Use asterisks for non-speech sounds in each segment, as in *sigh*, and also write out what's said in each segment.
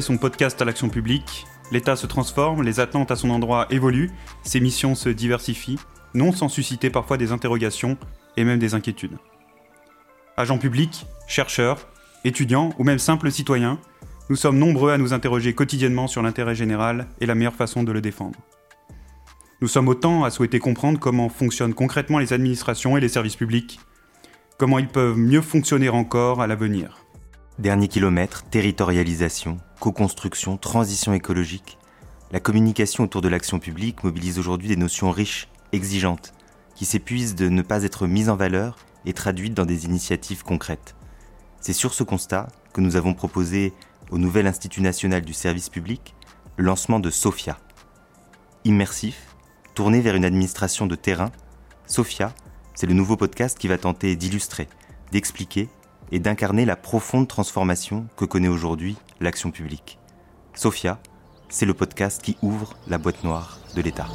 son podcast à l'action publique, l'État se transforme, les attentes à son endroit évoluent, ses missions se diversifient, non sans susciter parfois des interrogations et même des inquiétudes. Agents publics, chercheurs, étudiants ou même simples citoyens, nous sommes nombreux à nous interroger quotidiennement sur l'intérêt général et la meilleure façon de le défendre. Nous sommes autant à souhaiter comprendre comment fonctionnent concrètement les administrations et les services publics, comment ils peuvent mieux fonctionner encore à l'avenir. Dernier kilomètre, territorialisation, co-construction, transition écologique. La communication autour de l'action publique mobilise aujourd'hui des notions riches, exigeantes, qui s'épuisent de ne pas être mises en valeur et traduites dans des initiatives concrètes. C'est sur ce constat que nous avons proposé au nouvel Institut national du service public le lancement de SOFIA. Immersif, tourné vers une administration de terrain, SOFIA, c'est le nouveau podcast qui va tenter d'illustrer, d'expliquer et d'incarner la profonde transformation que connaît aujourd'hui l'action publique. SOFIA, c'est le podcast qui ouvre la boîte noire de l'État.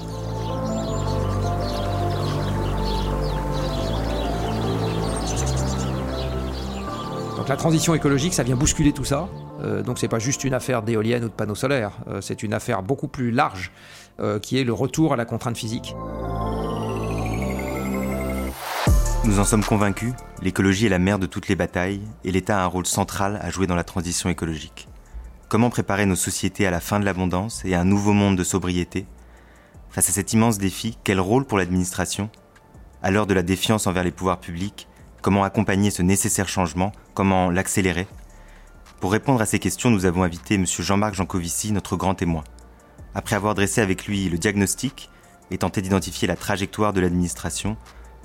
Donc la transition écologique, ça vient bousculer tout ça. Euh, donc c'est pas juste une affaire d'éoliennes ou de panneaux solaires, euh, c'est une affaire beaucoup plus large euh, qui est le retour à la contrainte physique. Nous en sommes convaincus, l'écologie est la mère de toutes les batailles et l'État a un rôle central à jouer dans la transition écologique. Comment préparer nos sociétés à la fin de l'abondance et à un nouveau monde de sobriété? Face à cet immense défi, quel rôle pour l'administration? À l'heure de la défiance envers les pouvoirs publics, comment accompagner ce nécessaire changement? Comment l'accélérer? Pour répondre à ces questions, nous avons invité M. Jean-Marc Jancovici, notre grand témoin. Après avoir dressé avec lui le diagnostic et tenté d'identifier la trajectoire de l'administration,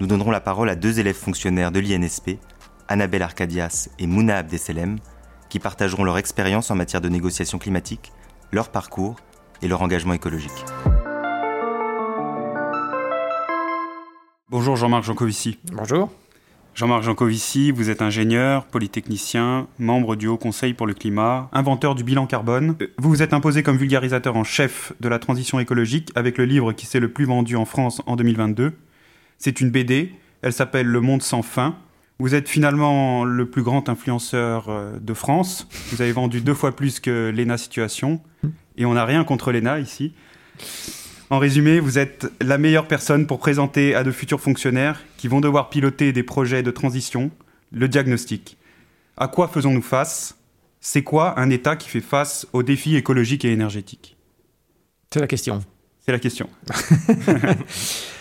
nous donnerons la parole à deux élèves fonctionnaires de l'INSP, Annabelle Arcadias et Mouna Abdeselem, qui partageront leur expérience en matière de négociation climatique, leur parcours et leur engagement écologique. Bonjour Jean-Marc Jancovici. Bonjour. Jean-Marc Jancovici, vous êtes ingénieur, polytechnicien, membre du Haut Conseil pour le climat, inventeur du bilan carbone. Vous vous êtes imposé comme vulgarisateur en chef de la transition écologique avec le livre qui s'est le plus vendu en France en 2022. C'est une BD, elle s'appelle Le Monde sans fin. Vous êtes finalement le plus grand influenceur euh, de France. Vous avez vendu deux fois plus que l'ENA Situation. Et on n'a rien contre l'ENA ici. En résumé, vous êtes la meilleure personne pour présenter à de futurs fonctionnaires qui vont devoir piloter des projets de transition le diagnostic. À quoi faisons-nous face? C'est quoi un État qui fait face aux défis écologiques et énergétiques? C'est la question. C'est la question. *laughs*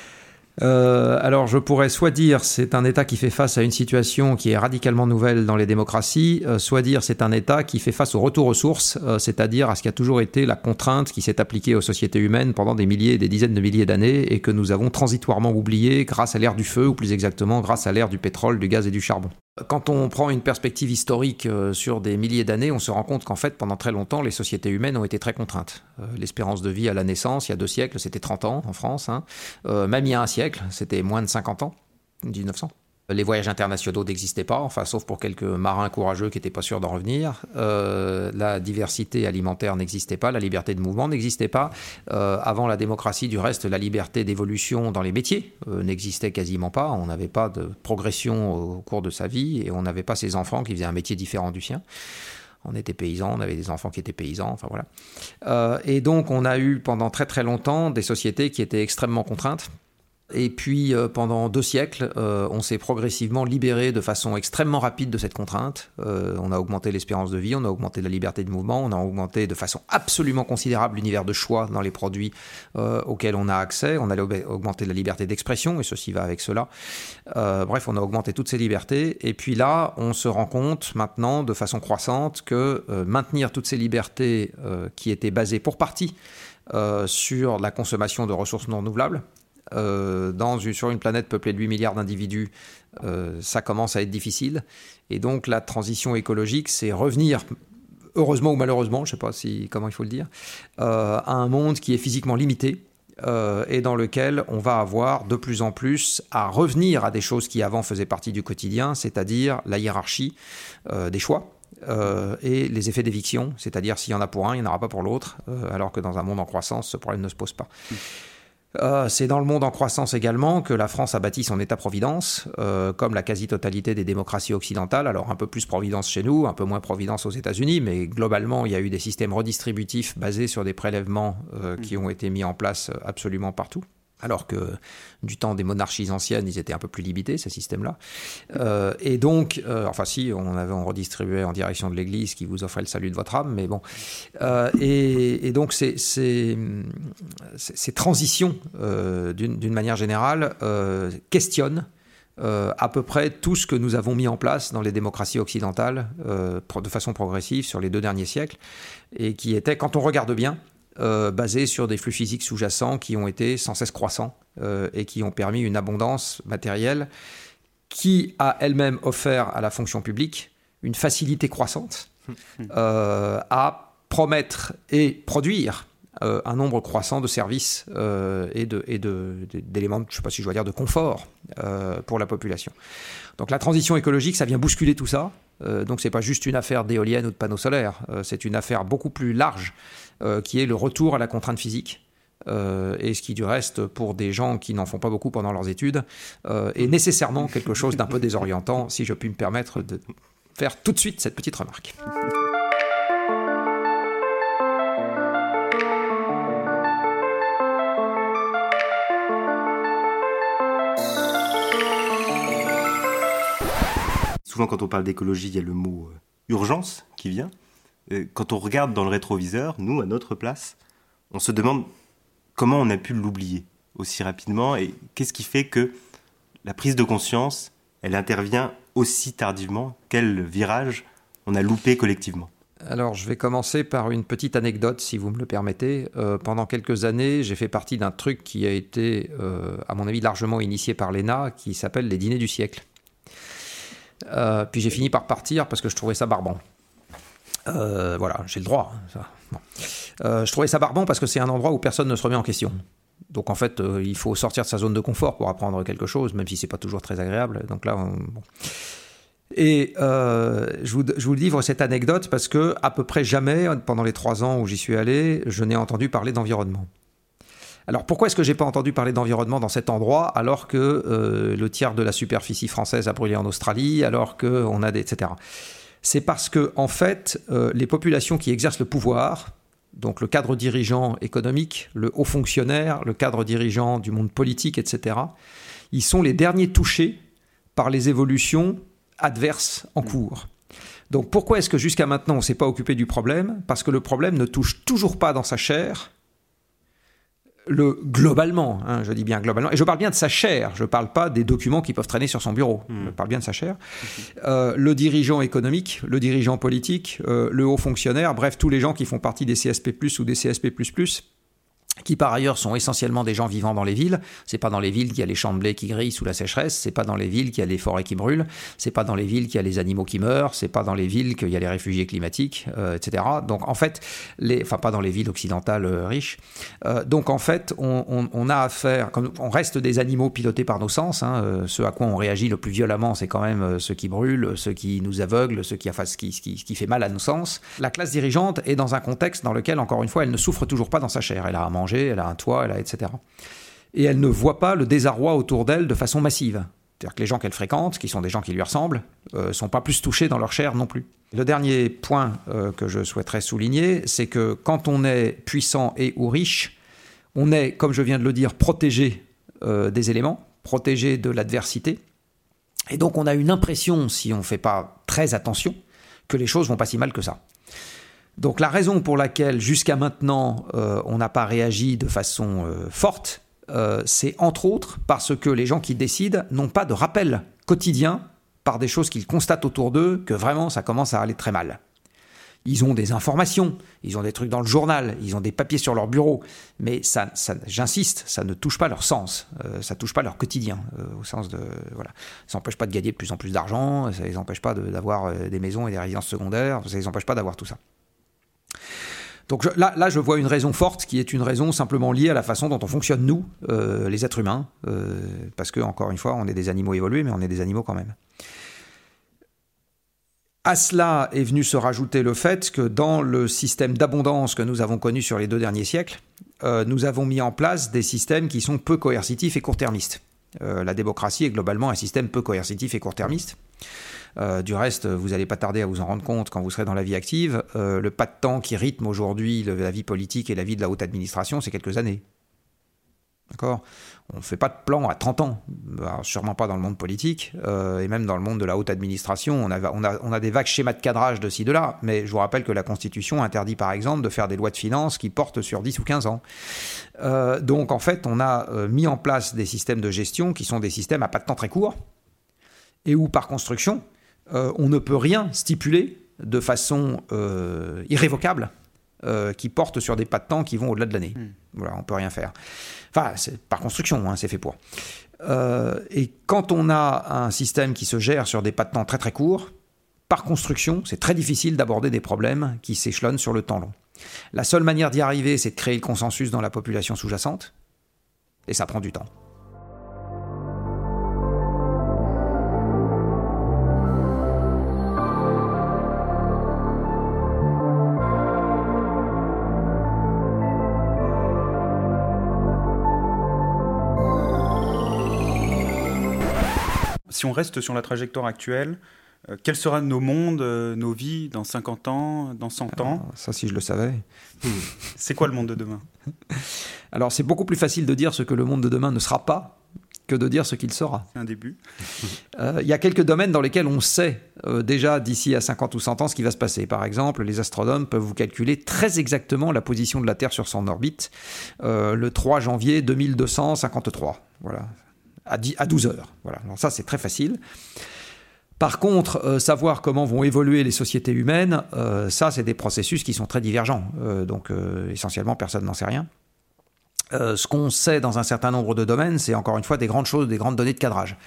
Euh, alors je pourrais soit dire c'est un État qui fait face à une situation qui est radicalement nouvelle dans les démocraties, euh, soit dire c'est un État qui fait face au retour aux sources, euh, c'est-à-dire à ce qui a toujours été la contrainte qui s'est appliquée aux sociétés humaines pendant des milliers et des dizaines de milliers d'années et que nous avons transitoirement oublié grâce à l'ère du feu, ou plus exactement grâce à l'ère du pétrole, du gaz et du charbon. Quand on prend une perspective historique euh, sur des milliers d'années, on se rend compte qu'en fait, pendant très longtemps, les sociétés humaines ont été très contraintes. Euh, l'espérance de vie à la naissance, il y a deux siècles, c'était 30 ans en France. Hein. Euh, même il y a un siècle, c'était moins de 50 ans, 1900. Les voyages internationaux n'existaient pas, enfin, sauf pour quelques marins courageux qui n'étaient pas sûrs d'en revenir. Euh, la diversité alimentaire n'existait pas, la liberté de mouvement n'existait pas. Euh, avant la démocratie, du reste, la liberté d'évolution dans les métiers euh, n'existait quasiment pas. On n'avait pas de progression au cours de sa vie et on n'avait pas ses enfants qui faisaient un métier différent du sien. On était paysans, on avait des enfants qui étaient paysans, enfin voilà. et donc on a eu pendant très très longtemps des sociétés qui étaient extrêmement contraintes et puis euh, pendant deux siècles, euh, on s'est progressivement libéré de façon extrêmement rapide de cette contrainte. Euh, on a augmenté l'espérance de vie, on a augmenté la liberté de mouvement, on a augmenté de façon absolument considérable l'univers de choix dans les produits auxquels on a accès, on a augmenté la liberté d'expression, et ceci va avec cela. bref, on a augmenté toutes ces libertés. Et puis là, on se rend compte maintenant de façon croissante que maintenir toutes ces libertés qui étaient basées pour partie sur la consommation de ressources non renouvelables, euh, dans sur une planète peuplée de 8 milliards d'individus, euh, ça commence à être difficile. Et donc la transition écologique, c'est revenir, heureusement ou malheureusement, je ne sais pas si, comment il faut le dire, euh, à un monde qui est physiquement limité. et dans lequel on va avoir de plus en plus à revenir à des choses qui avant faisaient partie du quotidien, c'est-à-dire la hiérarchie des choix, et les effets d'éviction, c'est-à-dire s'il y en a pour un, il n'y en aura pas pour l'autre, alors que dans un monde en croissance, ce problème ne se pose pas. Euh, c'est dans le monde en croissance également que la France a bâti son État-providence, euh, comme la quasi-totalité des démocraties occidentales. Alors un peu plus providence chez nous, un peu moins providence aux États-Unis, mais globalement, il y a eu des systèmes redistributifs basés sur des prélèvements euh, qui ont été mis en place absolument partout alors que du temps des monarchies anciennes, ils étaient un peu plus limités, ces systèmes-là. Euh, et donc, euh, enfin si, on avait redistribuait en direction de l'Église qui vous offrait le salut de votre âme, mais bon. Euh, et, donc, ces, transitions, d'une manière générale, questionnent à peu près tout ce que nous avons mis en place dans les démocraties occidentales de façon progressive sur les deux derniers siècles, et qui était, quand on regarde bien, euh, basés sur des flux physiques sous-jacents qui ont été sans cesse croissants euh, et qui ont permis une abondance matérielle qui a elle-même offert à la fonction publique une facilité croissante *laughs* euh, à promettre et produire un nombre croissant de services et d'éléments, de, je ne sais pas si je dois dire, de confort pour la population. Donc la transition écologique, ça vient bousculer tout ça. donc c'est pas juste une affaire d'éoliennes ou de panneaux solaires, c'est une affaire beaucoup plus large euh, qui est le retour à la contrainte physique. Euh, et ce qui du reste, pour des gens qui n'en font pas beaucoup pendant leurs études, euh, est nécessairement quelque chose d'un peu désorientant, si je puis me permettre de faire tout de suite cette petite remarque. Souvent, quand on parle d'écologie, il y a le mot urgence qui vient. Euh, quand on regarde dans le rétroviseur, nous, à notre place, on se demande comment on a pu l'oublier aussi rapidement et qu'est-ce qui fait que la prise de conscience, elle intervient aussi tardivement Quel virage on a loupé collectivement alors, je vais commencer par une petite anecdote, si vous me le permettez. Euh, pendant quelques années, j'ai fait partie d'un truc qui a été, euh, à mon avis, largement initié par l'ENA, qui s'appelle les dîners du siècle. puis j'ai fini par partir parce que je trouvais ça barbant. Euh, voilà, j'ai le droit. Hein, euh, je trouvais ça barbant parce que c'est un endroit où personne ne se remet en question. Donc en fait, euh, il faut sortir de sa zone de confort pour apprendre quelque chose, même si c'est pas toujours très agréable. Donc là, Et je, vous, je, vous, livre cette anecdote parce que à peu près jamais, pendant les trois ans où j'y suis allé, je n'ai entendu parler d'environnement. Alors pourquoi est-ce que j'ai pas entendu parler d'environnement dans cet endroit alors que le tiers de la superficie française a brûlé en Australie, alors qu'on a des etc c'est parce que, en fait, euh, les populations qui exercent le pouvoir, donc le cadre dirigeant économique, le haut fonctionnaire, le cadre dirigeant du monde politique, etc., ils sont les derniers touchés par les évolutions adverses en cours. Donc pourquoi est-ce que jusqu'à maintenant on ne s'est pas occupé du problème? Parce que le problème ne touche toujours pas dans sa chair le globalement, hein, je dis bien globalement, et je parle bien de sa chair, je ne parle pas des documents qui peuvent traîner sur son bureau, hmm. je parle bien de sa chair, euh, le dirigeant économique, le dirigeant politique, euh, le haut fonctionnaire, bref, tous les gens qui font partie des CSP+, ou des CSP++, qui par ailleurs sont essentiellement des gens vivant dans les villes. C'est pas dans les villes qu'il y a les champs de blé qui grillent sous la sécheresse, c'est pas dans les villes qu'il y a les forêts qui brûlent, c'est pas dans les villes qu'il y a les animaux qui meurent, c'est pas dans les villes qu'il y a les réfugiés climatiques, euh, etc. Donc en fait, les, enfin pas dans les villes occidentales euh, riches. Euh, donc en fait, on, a affaire, on reste des animaux pilotés par nos sens. Hein, ce à quoi on réagit le plus violemment, c'est quand même ceux qui brûlent, ceux qui nous aveuglent, ceux qui, enfin, qui, qui, qui fait mal à nos sens. La classe dirigeante est dans un contexte dans lequel, encore une fois, elle ne souffre toujours pas dans sa chair. Elle a elle a un toit, elle a etc. Et elle ne voit pas le désarroi autour d'elle de façon massive. C'est-à-dire que les gens qu'elle fréquente, qui sont des gens qui lui ressemblent, ne euh, sont pas plus touchés dans leur chair non plus. Le dernier point euh, que je souhaiterais souligner, c'est que quand on est puissant et ou riche, on est, comme je viens de le dire, protégé euh, des éléments, protégé de l'adversité. Et donc on a une impression, si on ne fait pas très attention, que les choses vont pas si mal que ça. Donc la raison pour laquelle jusqu'à maintenant euh, on n'a pas réagi de façon euh, forte, euh, c'est entre autres parce que les gens qui décident n'ont pas de rappel quotidien par des choses qu'ils constatent autour d'eux que vraiment ça commence à aller très mal. Ils ont des informations, ils ont des trucs dans le journal, ils ont des papiers sur leur bureau, mais ça, j'insiste, ça ne touche pas leur sens, ça touche pas leur quotidien, au sens de voilà, ça n'empêche pas de gagner de plus en plus d'argent, ça les empêche pas d'avoir des maisons et des résidences secondaires, ça les empêche pas d'avoir tout ça. Donc là, je vois une raison forte qui est une raison simplement liée à la façon dont on fonctionne, nous, euh, les êtres humains, euh, parce que, encore une fois, on est des animaux évolués, mais on est des animaux quand même. À cela est venu se rajouter le fait que dans le système d'abondance que nous avons connu sur les deux derniers siècles, nous avons mis en place des systèmes qui sont peu coercitifs et court-termistes. la démocratie est globalement un système peu coercitif et court-termiste. Du reste, vous n'allez pas tarder à vous en rendre compte quand vous serez dans la vie active. le pas de temps qui rythme aujourd'hui la vie politique et la vie de la haute administration, c'est quelques années. D'accord? On ne fait pas de plan à 30 ans, sûrement pas dans le monde politique, euh, et même dans le monde de la haute administration. On a, des vagues schémas de cadrage de ci, de là, mais je vous rappelle que la Constitution interdit par exemple de faire des lois de finances qui portent sur 10 ou 15 ans. Euh, donc en fait, on a euh, mis en place des systèmes de gestion qui sont des systèmes à pas de temps très court, et où par construction, on ne peut rien stipuler de façon irrévocable qui porte sur des pas de temps qui vont au-delà de l'année. Hmm. Voilà, on peut rien faire. Enfin, c'est par construction, hein, c'est fait pour. Euh, et quand on a un système qui se gère sur des pas de temps très très courts, par construction, c'est très difficile d'aborder des problèmes qui s'échelonnent sur le temps long. La seule manière d'y arriver, c'est de créer le consensus dans la population sous-jacente, et ça prend du temps. Si on reste sur la trajectoire actuelle, euh, quels seront nos mondes, euh, nos vies dans 50 ans, dans 100 ans? Ça, si je le savais. *laughs* C'est quoi le monde de demain? *laughs* Alors, c'est beaucoup plus facile de dire ce que le monde de demain ne sera pas que de dire ce qu'il sera. C'est un début. *laughs* Euh, il y a quelques domaines dans lesquels on sait déjà d'ici à 50 ou 100 ans ce qui va se passer. Par exemple, les astronomes peuvent vous calculer très exactement la position de la Terre sur son orbite le 3 janvier 2253. Voilà, à, 12 heures. Voilà. Alors ça, c'est très facile. Par contre, euh, savoir comment vont évoluer les sociétés humaines, euh, ça, c'est des processus qui sont très divergents. Euh, donc, essentiellement, personne n'en sait rien. ce qu'on sait dans un certain nombre de domaines, c'est encore une fois des grandes choses, des grandes données de cadrage.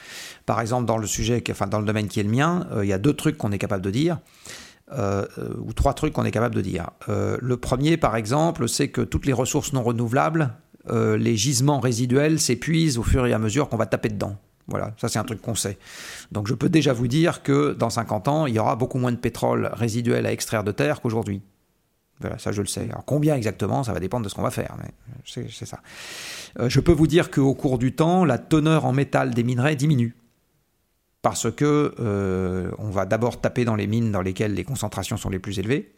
Par exemple, dans le sujet, enfin dans le domaine qui est le mien, il y a deux trucs qu'on est capable de dire. ou trois trucs qu'on est capable de dire. le premier, par exemple, c'est que toutes les ressources non renouvelables euh, les gisements résiduels s'épuisent au fur et à mesure qu'on va taper dedans. Voilà, ça c'est un truc qu'on sait. Donc je peux déjà vous dire que dans 50 ans, il y aura beaucoup moins de pétrole résiduel à extraire de terre qu'aujourd'hui. Voilà, ça je le sais. Alors combien exactement, ça va dépendre de ce qu'on va faire, mais c'est ça. Euh, je peux vous dire qu'au cours du temps, la teneur en métal des minerais diminue. Parce que euh, on va d'abord taper dans les mines dans lesquelles les concentrations sont les plus élevées,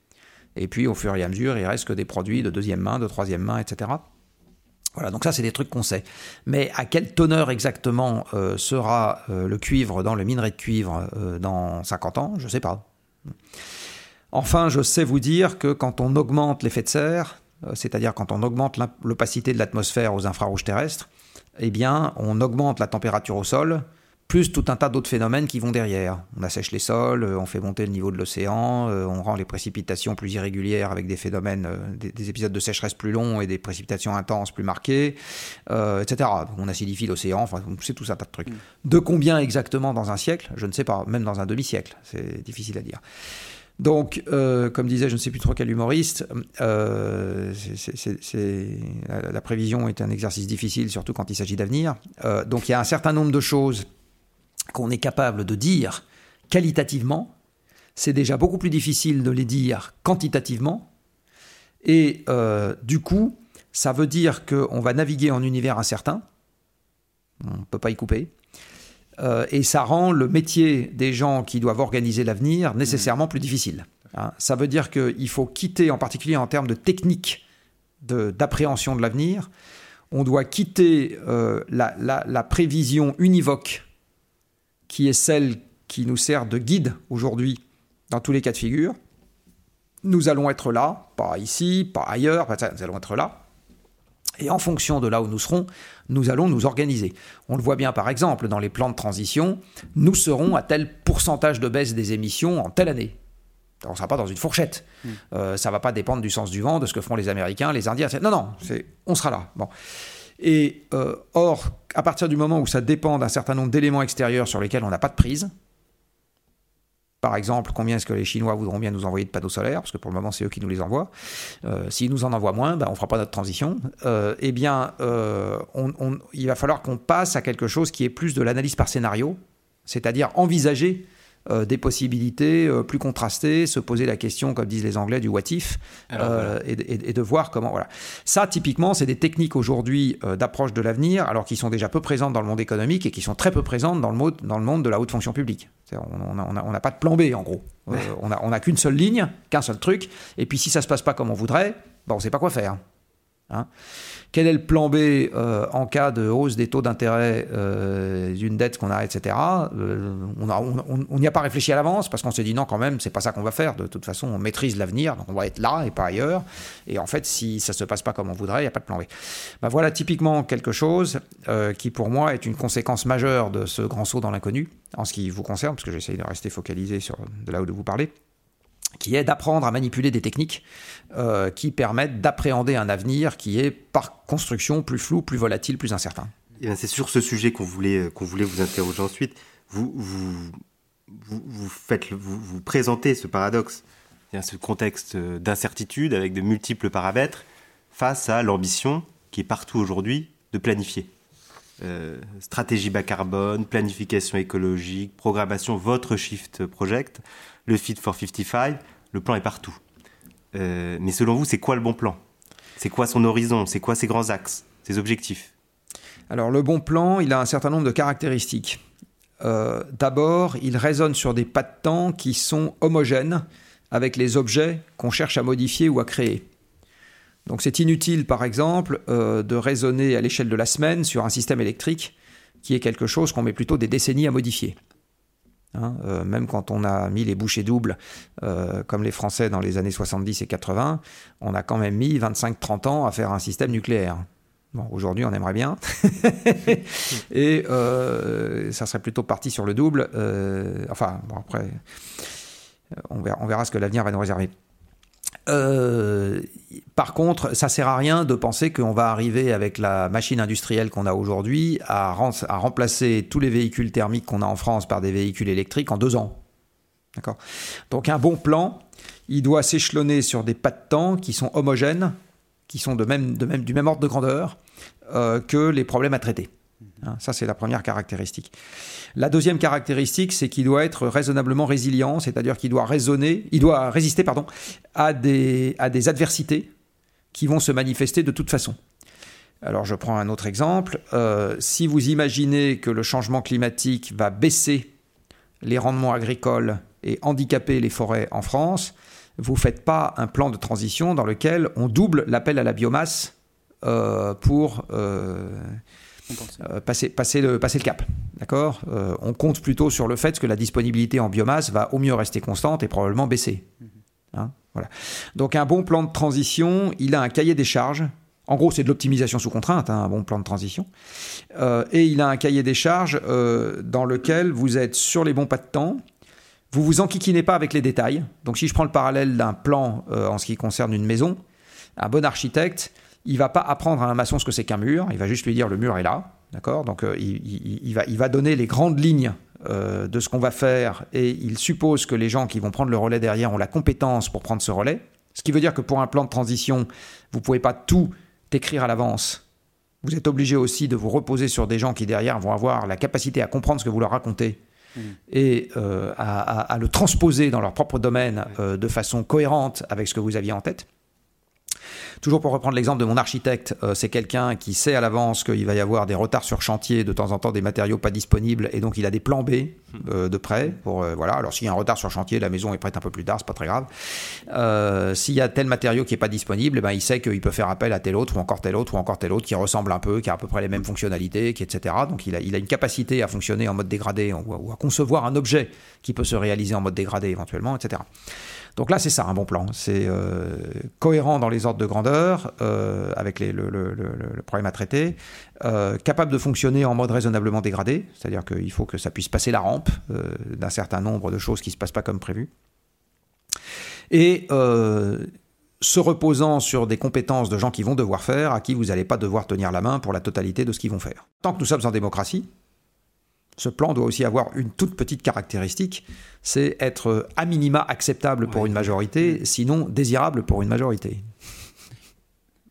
et puis au fur et à mesure, il reste que des produits de deuxième main, de troisième main, etc. Voilà, donc ça c'est des trucs qu'on sait. Mais à quelle teneur exactement euh, sera euh, le cuivre dans le minerai de cuivre euh, dans 50 ans? Je ne sais pas. Enfin, je sais vous dire que quand on augmente l'effet de serre, c'est-à-dire quand on augmente l'opacité de l'atmosphère aux infrarouges terrestres, eh bien, on augmente la température au sol, plus tout un tas d'autres phénomènes qui vont derrière. On assèche les sols, euh, on fait monter le niveau de l'océan, euh, on rend les précipitations plus irrégulières avec des phénomènes, euh, des, épisodes de sécheresse plus longs et des précipitations intenses plus marquées, etc. On acidifie l'océan, enfin, c'est tout un tas de trucs. Mm. De combien exactement dans un siècle? Je ne sais pas, même dans un demi-siècle, c'est difficile à dire. Donc, comme disait je ne sais plus trop quel humoriste, la, prévision est un exercice difficile, surtout quand il s'agit d'avenir. donc, il y a un certain nombre de choses qu'on est capable de dire qualitativement, c'est déjà beaucoup plus difficile de les dire quantitativement. Et euh, du coup, ça veut dire qu'on va naviguer en univers incertain. On ne peut pas y couper. Euh, et ça rend le métier des gens qui doivent organiser l'avenir nécessairement plus difficile. Hein. Ça veut dire qu'il faut quitter, en particulier en termes de technique d'appréhension de, l'avenir, on doit quitter euh, la, la, prévision univoque qui est celle qui nous sert de guide aujourd'hui dans tous les cas de figure. Nous allons être là, pas ici, pas ailleurs, nous allons être là. Et en fonction de là où nous serons, nous allons nous organiser. On le voit bien par exemple dans les plans de transition, nous serons à tel pourcentage de baisse des émissions en telle année. On ne sera pas dans une fourchette. Hmm. Euh, ça ne va pas dépendre du sens du vent, de ce que feront les Américains, les Indiens. Non, non, on sera là. Bon. Et euh, or, à partir du moment où ça dépend d'un certain nombre d'éléments extérieurs sur lesquels on n'a pas de prise, par exemple, combien est-ce que les Chinois voudront bien nous envoyer de panneaux solaires, parce que pour le moment c'est eux qui nous les envoient. Euh, S'ils nous en envoient moins, ben, on ne fera pas notre transition. Euh, eh bien, il va falloir qu'on passe à quelque chose qui est plus de l'analyse par scénario, c'est-à-dire envisager euh, des possibilités euh, plus contrastées, se poser la question, comme disent les Anglais, du what if, et, de voir comment. Voilà. Ça, typiquement, c'est des techniques aujourd'hui d'approche de l'avenir, alors qui sont déjà peu présentes dans le monde économique et qui sont très peu présentes dans le, monde, dans le monde de la haute fonction publique. On n'a pas de plan B, en gros. on n'a qu'une seule ligne, qu'un seul truc, et puis si ça se passe pas comme on voudrait, bon, on ne sait pas quoi faire. Hein? Quel est le plan B euh, en cas de hausse des taux d'intérêt euh, d'une dette qu'on a, etc. Euh, on n'y a pas réfléchi à l'avance parce qu'on s'est dit non, quand même, c'est pas ça qu'on va faire. De toute façon, on maîtrise l'avenir, donc on va être là et pas ailleurs. Et en fait, si ça se passe pas comme on voudrait, il n'y a pas de plan B. Ben voilà typiquement quelque chose qui, pour moi, est une conséquence majeure de ce grand saut dans l'inconnu en ce qui vous concerne, parce que j'essaye de rester focalisé sur de là où de vous parler qui est d'apprendre à manipuler des techniques euh, qui permettent d'appréhender un avenir qui est par construction plus flou, plus volatile, plus incertain. Eh c'est sur ce sujet qu'on voulait, euh, voulait vous interroger ensuite. Vous, vous, vous, faites, vous, vous présentez ce paradoxe, ce contexte euh, d'incertitude avec de multiples paramètres face à l'ambition qui est partout aujourd'hui de planifier. Stratégie bas carbone, planification écologique, programmation, votre Shift Project le Fit for 55, le plan est partout. Euh, mais selon vous, c'est quoi le bon plan? C'est quoi son horizon? C'est quoi ses grands axes? Ses objectifs? Alors le bon plan, il a un certain nombre de caractéristiques. Euh, d'abord, il résonne sur des pas de temps qui sont homogènes avec les objets qu'on cherche à modifier ou à créer. Donc c'est inutile, par exemple, euh, de raisonner à l'échelle de la semaine sur un système électrique qui est quelque chose qu'on met plutôt des décennies à modifier. Hein, euh, même quand on a mis les bouchées doubles, euh, comme les Français dans les années 70 et 80, on a quand même mis 25-30 ans à faire un système nucléaire. Bon, aujourd'hui, on aimerait bien. *laughs* et ça serait plutôt parti sur le double. enfin, bon, après, on verra ce que l'avenir va nous réserver. Euh, par contre, ça sert à rien de penser qu'on va arriver avec la machine industrielle qu'on a aujourd'hui à, remplacer tous les véhicules thermiques qu'on a en France par des véhicules électriques en deux ans. D'accord? Donc un bon plan, il doit s'échelonner sur des pas de temps qui sont homogènes, qui sont de même, de même, du même ordre de grandeur euh, que les problèmes à traiter. Hein, ça, c'est la première caractéristique. La deuxième caractéristique, c'est qu'il doit être raisonnablement résilient, c'est-à-dire qu'il doit raisonner, il doit résister pardon, à, des, à des adversités qui vont se manifester de toute façon. Alors je prends un autre exemple. Euh, si vous imaginez que le changement climatique va baisser les rendements agricoles et handicaper les forêts en France, vous ne faites pas un plan de transition dans lequel on double l'appel à la biomasse euh, pour euh, euh, passer, passer, le, passer le cap. D'accord? Euh, On compte plutôt sur le fait que la disponibilité en biomasse va au mieux rester constante et probablement baisser. Mhm. Hein? Voilà. Donc un bon plan de transition, il a un cahier des charges. En gros, c'est de l'optimisation sous contrainte, hein, un bon plan de transition. Euh, et il a un cahier des charges dans lequel vous êtes sur les bons pas de temps. Vous vous enquiquinez pas avec les détails. Donc si je prends le parallèle d'un plan en ce qui concerne une maison, un bon architecte, il va pas apprendre à un maçon ce que c'est qu'un mur, il va juste lui dire le mur est là, d'accord? Donc euh, il, va, il va donner les grandes lignes euh, de ce qu'on va faire et il suppose que les gens qui vont prendre le relais derrière ont la compétence pour prendre ce relais. Ce qui veut dire que pour un plan de transition, vous pouvez pas tout écrire à l'avance. Vous êtes obligé aussi de vous reposer sur des gens qui derrière vont avoir la capacité à comprendre ce que vous leur racontez mmh. et euh, à, le transposer dans leur propre domaine de façon cohérente avec ce que vous aviez en tête. Toujours pour reprendre l'exemple de mon architecte, euh, c'est quelqu'un qui sait à l'avance qu'il va y avoir des retards sur chantier, de temps en temps des matériaux pas disponibles, et donc il a des plans B euh, de prêt. Pour, euh, voilà. Alors s'il y a un retard sur chantier, la maison est prête un peu plus tard, c'est pas très grave. s'il y a tel matériau qui est pas disponible, eh ben, il sait qu'il peut faire appel à tel autre, ou encore tel autre, ou encore tel autre, qui ressemble un peu, qui a à peu près les mêmes fonctionnalités, qui, etc. Donc il a, il a une capacité à fonctionner en mode dégradé, ou à concevoir un objet qui peut se réaliser en mode dégradé éventuellement, etc. Donc là, c'est ça, un bon plan. C'est euh, cohérent dans les ordres de grandeur, euh, avec le, problème à traiter, euh, capable de fonctionner en mode raisonnablement dégradé, c'est-à-dire qu'il faut que ça puisse passer la rampe d'un certain nombre de choses qui ne se passent pas comme prévu. Et se reposant sur des compétences de gens qui vont devoir faire, à qui vous n'allez pas devoir tenir la main pour la totalité de ce qu'ils vont faire. Tant que nous sommes en démocratie, ce plan doit aussi avoir une toute petite caractéristique, c'est être à minima acceptable pour une majorité, sinon désirable pour une majorité.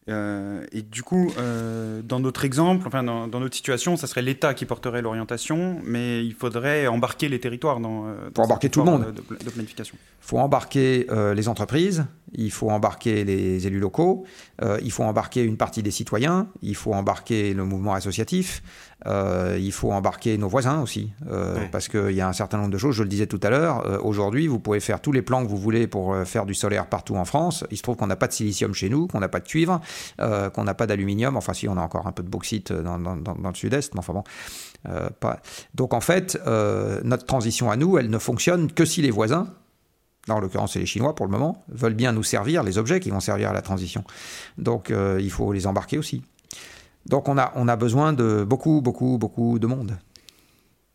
Euh, et du coup, euh, dans notre exemple, enfin dans, notre situation, ça serait l'État qui porterait l'orientation, mais il faudrait embarquer les territoires dans, euh, pour embarquer tout le monde de, de planification. Il faut embarquer les entreprises, il faut embarquer les élus locaux, il faut embarquer une partie des citoyens, il faut embarquer le mouvement associatif, euh, il faut embarquer nos voisins aussi, euh, parce qu'il y a un certain nombre de choses. Je le disais tout à l'heure, euh, aujourd'hui, vous pouvez faire tous les plans que vous voulez pour faire du solaire partout en France. Il se trouve qu'on n'a pas de silicium chez nous, qu'on n'a pas de cuivre, qu'on n'a pas d'aluminium. Enfin, si, on a encore un peu de bauxite dans, le sud-est, mais enfin bon. Pas... Donc en fait, notre transition à nous, elle ne fonctionne que si les voisins, en l'occurrence c'est les Chinois pour le moment, veulent bien nous servir les objets qui vont servir à la transition. Donc il faut les embarquer aussi. Donc on a, on a besoin de beaucoup, beaucoup, beaucoup de monde.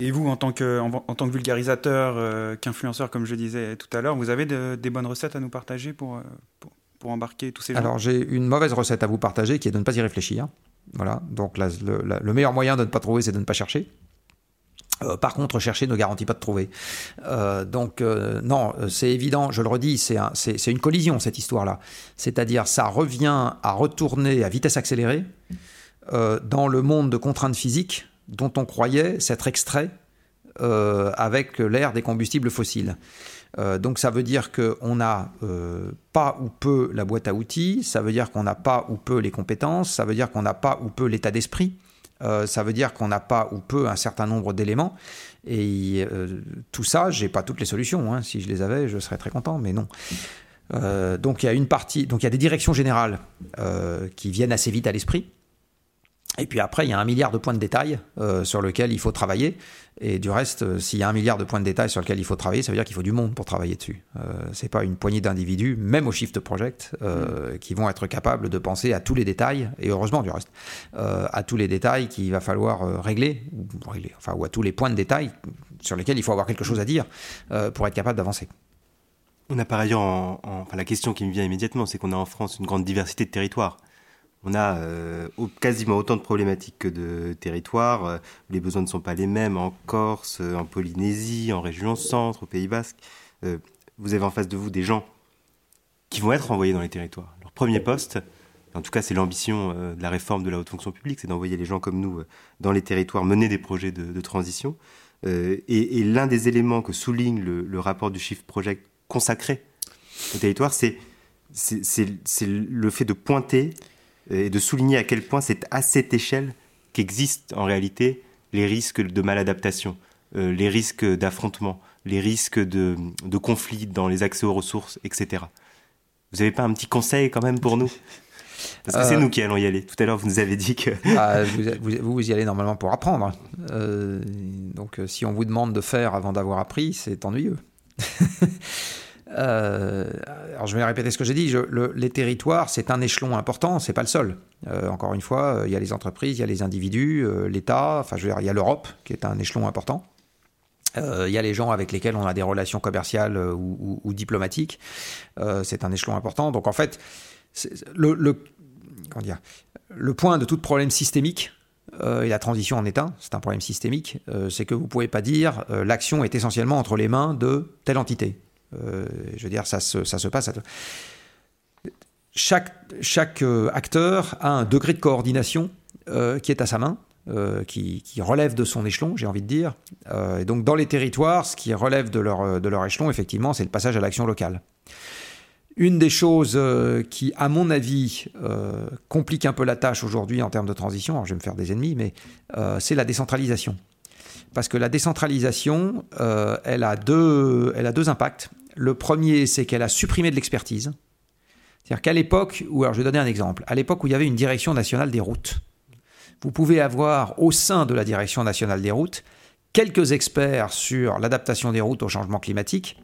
Et vous, en tant que, en, tant que vulgarisateur, euh, qu'influenceur, comme je disais tout à l'heure, vous avez des bonnes recettes à nous partager pour, euh, pour, embarquer tous ces gens? Alors j'ai une mauvaise recette à vous partager qui est de ne pas y réfléchir. Voilà, donc le, meilleur moyen de ne pas trouver, c'est de ne pas chercher. Euh, par contre, chercher ne garantit pas de trouver. donc, non, c'est évident, je le redis, c'est une collision, cette histoire-là. C'est-à-dire, ça revient à retourner à vitesse accélérée euh, dans le monde de contraintes physiques dont on croyait s'être extrait euh, avec l'ère des combustibles fossiles. Euh, donc ça veut dire qu'on n'a pas ou peu la boîte à outils, ça veut dire qu'on n'a pas ou peu les compétences, ça veut dire qu'on n'a pas ou peu l'état d'esprit, ça veut dire qu'on n'a pas ou peu un certain nombre d'éléments. Et tout ça, j'ai pas toutes les solutions. Hein. Si je les avais, je serais très content, mais non. donc il y a une partie, donc il y a des directions générales qui viennent assez vite à l'esprit. Et puis après, il y a un milliard de points de détail euh, sur lesquels il faut travailler. Et du reste, euh, s'il y a un milliard de points de détail sur lesquels il faut travailler, ça veut dire qu'il faut du monde pour travailler dessus. Euh, c'est pas une poignée d'individus, même au Shift Project, euh, mm. qui vont être capables de penser à tous les détails, et heureusement du reste, à tous les détails qu'il va falloir régler, ou régler, enfin, ou à tous les points de détail sur lesquels il faut avoir quelque chose à dire pour être capable d'avancer. On a par ailleurs, enfin, la question qui me vient immédiatement, c'est qu'on a en France une grande diversité de territoires on a euh, quasiment autant de problématiques que de territoires. Euh, les besoins ne sont pas les mêmes en Corse, euh, en Polynésie, en région centre, au Pays Basque. vous avez en face de vous des gens qui vont être envoyés dans les territoires. Leur premier poste, en tout cas c'est l'ambition de la réforme de la haute fonction publique, c'est d'envoyer les gens comme nous dans les territoires, mener des projets de, transition. et, l'un des éléments que souligne le, rapport du Shift Project consacré au territoire, c'est le fait de pointer et de souligner à quel point c'est à cette échelle qu'existent en réalité les risques de maladaptation, euh, les risques d'affrontement, les risques de, de conflits dans les accès aux ressources, etc. Vous n'avez pas un petit conseil quand même pour nous? Parce que c'est euh, nous qui allons y aller. Tout à l'heure, vous nous avez dit que... *laughs* Ah, vous, vous, y allez normalement pour apprendre. Euh, donc, si on vous demande de faire avant d'avoir appris, c'est ennuyeux. *laughs* Euh, alors je vais répéter ce que j'ai dit. les territoires, c'est un échelon important, c'est pas le seul. Euh, encore une fois, euh, il y a les entreprises, il y a les individus, l'État. Enfin, je veux dire, il y a l'Europe qui est un échelon important. Il y a les gens avec lesquels on a des relations commerciales ou, diplomatiques. c'est un échelon important. Donc en fait, le, point de tout problème systémique, et la transition en est un, c'est un problème systémique, c'est que vous ne pouvez pas dire l'action est essentiellement entre les mains de telle entité. Euh, je veux dire, ça se, ça se passe. Chaque, chaque euh, acteur a un degré de coordination euh, qui est à sa main. qui, qui, relève de son échelon, j'ai envie de dire. et donc dans les territoires, ce qui relève de leur, de leur échelon, effectivement, c'est le passage à l'action locale. Une des choses qui, à mon avis, complique un peu la tâche aujourd'hui en termes de transition, alors je vais me faire des ennemis, mais c'est la décentralisation. Parce que la décentralisation, elle, a deux, elle a deux impacts. Le premier, c'est qu'elle a supprimé de l'expertise. C'est-à-dire qu'à l'époque, ou alors je vais donner un exemple, à l'époque où il y avait une direction nationale des routes, vous pouvez avoir au sein de la direction nationale des routes quelques experts sur l'adaptation des routes au changement climatique.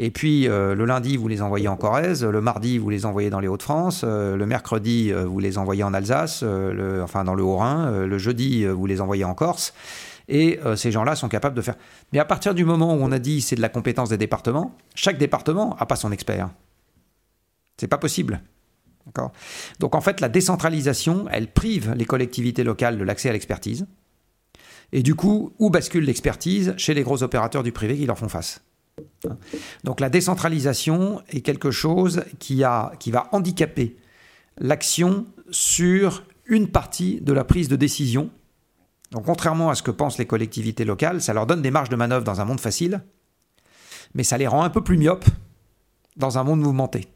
Et puis euh, le lundi, vous les envoyez en Corrèze, le mardi, vous les envoyez dans les Hauts-de-France, euh, le mercredi, euh, vous les envoyez en Alsace, enfin dans le Haut-Rhin, le jeudi, vous les envoyez en Corse. Et euh, ces gens-là sont capables de faire. Mais à partir du moment où on a dit c'est de la compétence des départements, chaque département n'a pas son expert. C'est pas possible. Donc en fait, la décentralisation, elle prive les collectivités locales de l'accès à l'expertise. Et du coup, où bascule l'expertise? Chez les gros opérateurs du privé qui leur font face. Donc la décentralisation est quelque chose a, qui va handicaper l'action sur une partie de la prise de décision. Donc contrairement à ce que pensent les collectivités locales, ça leur donne des marges de manœuvre dans un monde facile, mais ça les rend un peu plus myopes dans un monde mouvementé.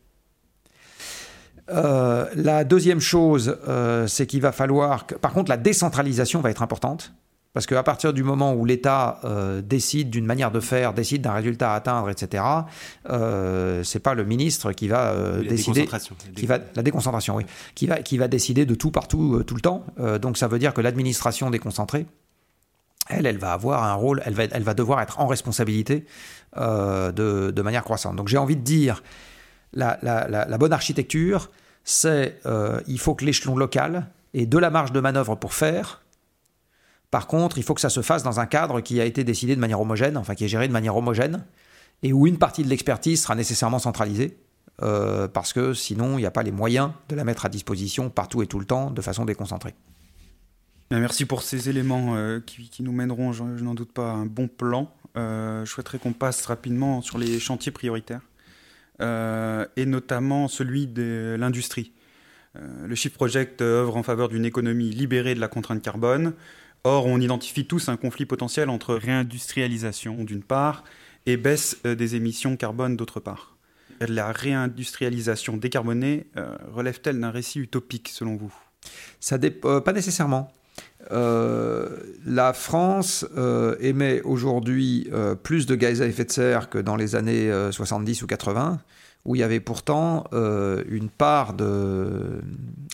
Euh, la deuxième chose, euh, c'est qu'il va falloir... Que, par contre, la décentralisation va être importante. Parce qu'à partir du moment où l'État euh, décide d'une manière de faire, décide d'un résultat à atteindre, etc., euh, c'est pas le ministre qui va euh, décider, qui va la déconcentration, oui, qui va qui va décider de tout partout euh, tout le temps. donc ça veut dire que l'administration déconcentrée, elle, elle va avoir un rôle, elle va elle va devoir être en responsabilité de, de manière croissante. Donc j'ai envie de dire la, la, la, la bonne architecture, c'est il faut que l'échelon local ait de la marge de manœuvre pour faire par contre, il faut que ça se fasse dans un cadre qui a été décidé de manière homogène, enfin qui est géré de manière homogène, et où une partie de l'expertise sera nécessairement centralisée, euh, parce que sinon, il n'y a pas les moyens de la mettre à disposition partout et tout le temps de façon déconcentrée. Merci pour ces éléments euh, qui, nous mèneront, je, n'en doute pas, à un bon plan. Euh, je souhaiterais qu'on passe rapidement sur les chantiers prioritaires, et notamment celui de l'industrie. le Shift Project œuvre en faveur d'une économie libérée de la contrainte carbone, Or, on identifie tous un conflit potentiel entre réindustrialisation d'une part et baisse euh, des émissions carbone d'autre part. La réindustrialisation décarbonée euh, relève-t-elle d'un récit utopique selon vous? Euh, Pas nécessairement. la France émet aujourd'hui plus de gaz à effet de serre que dans les années 70 ou 80 où il y avait pourtant euh, une part de...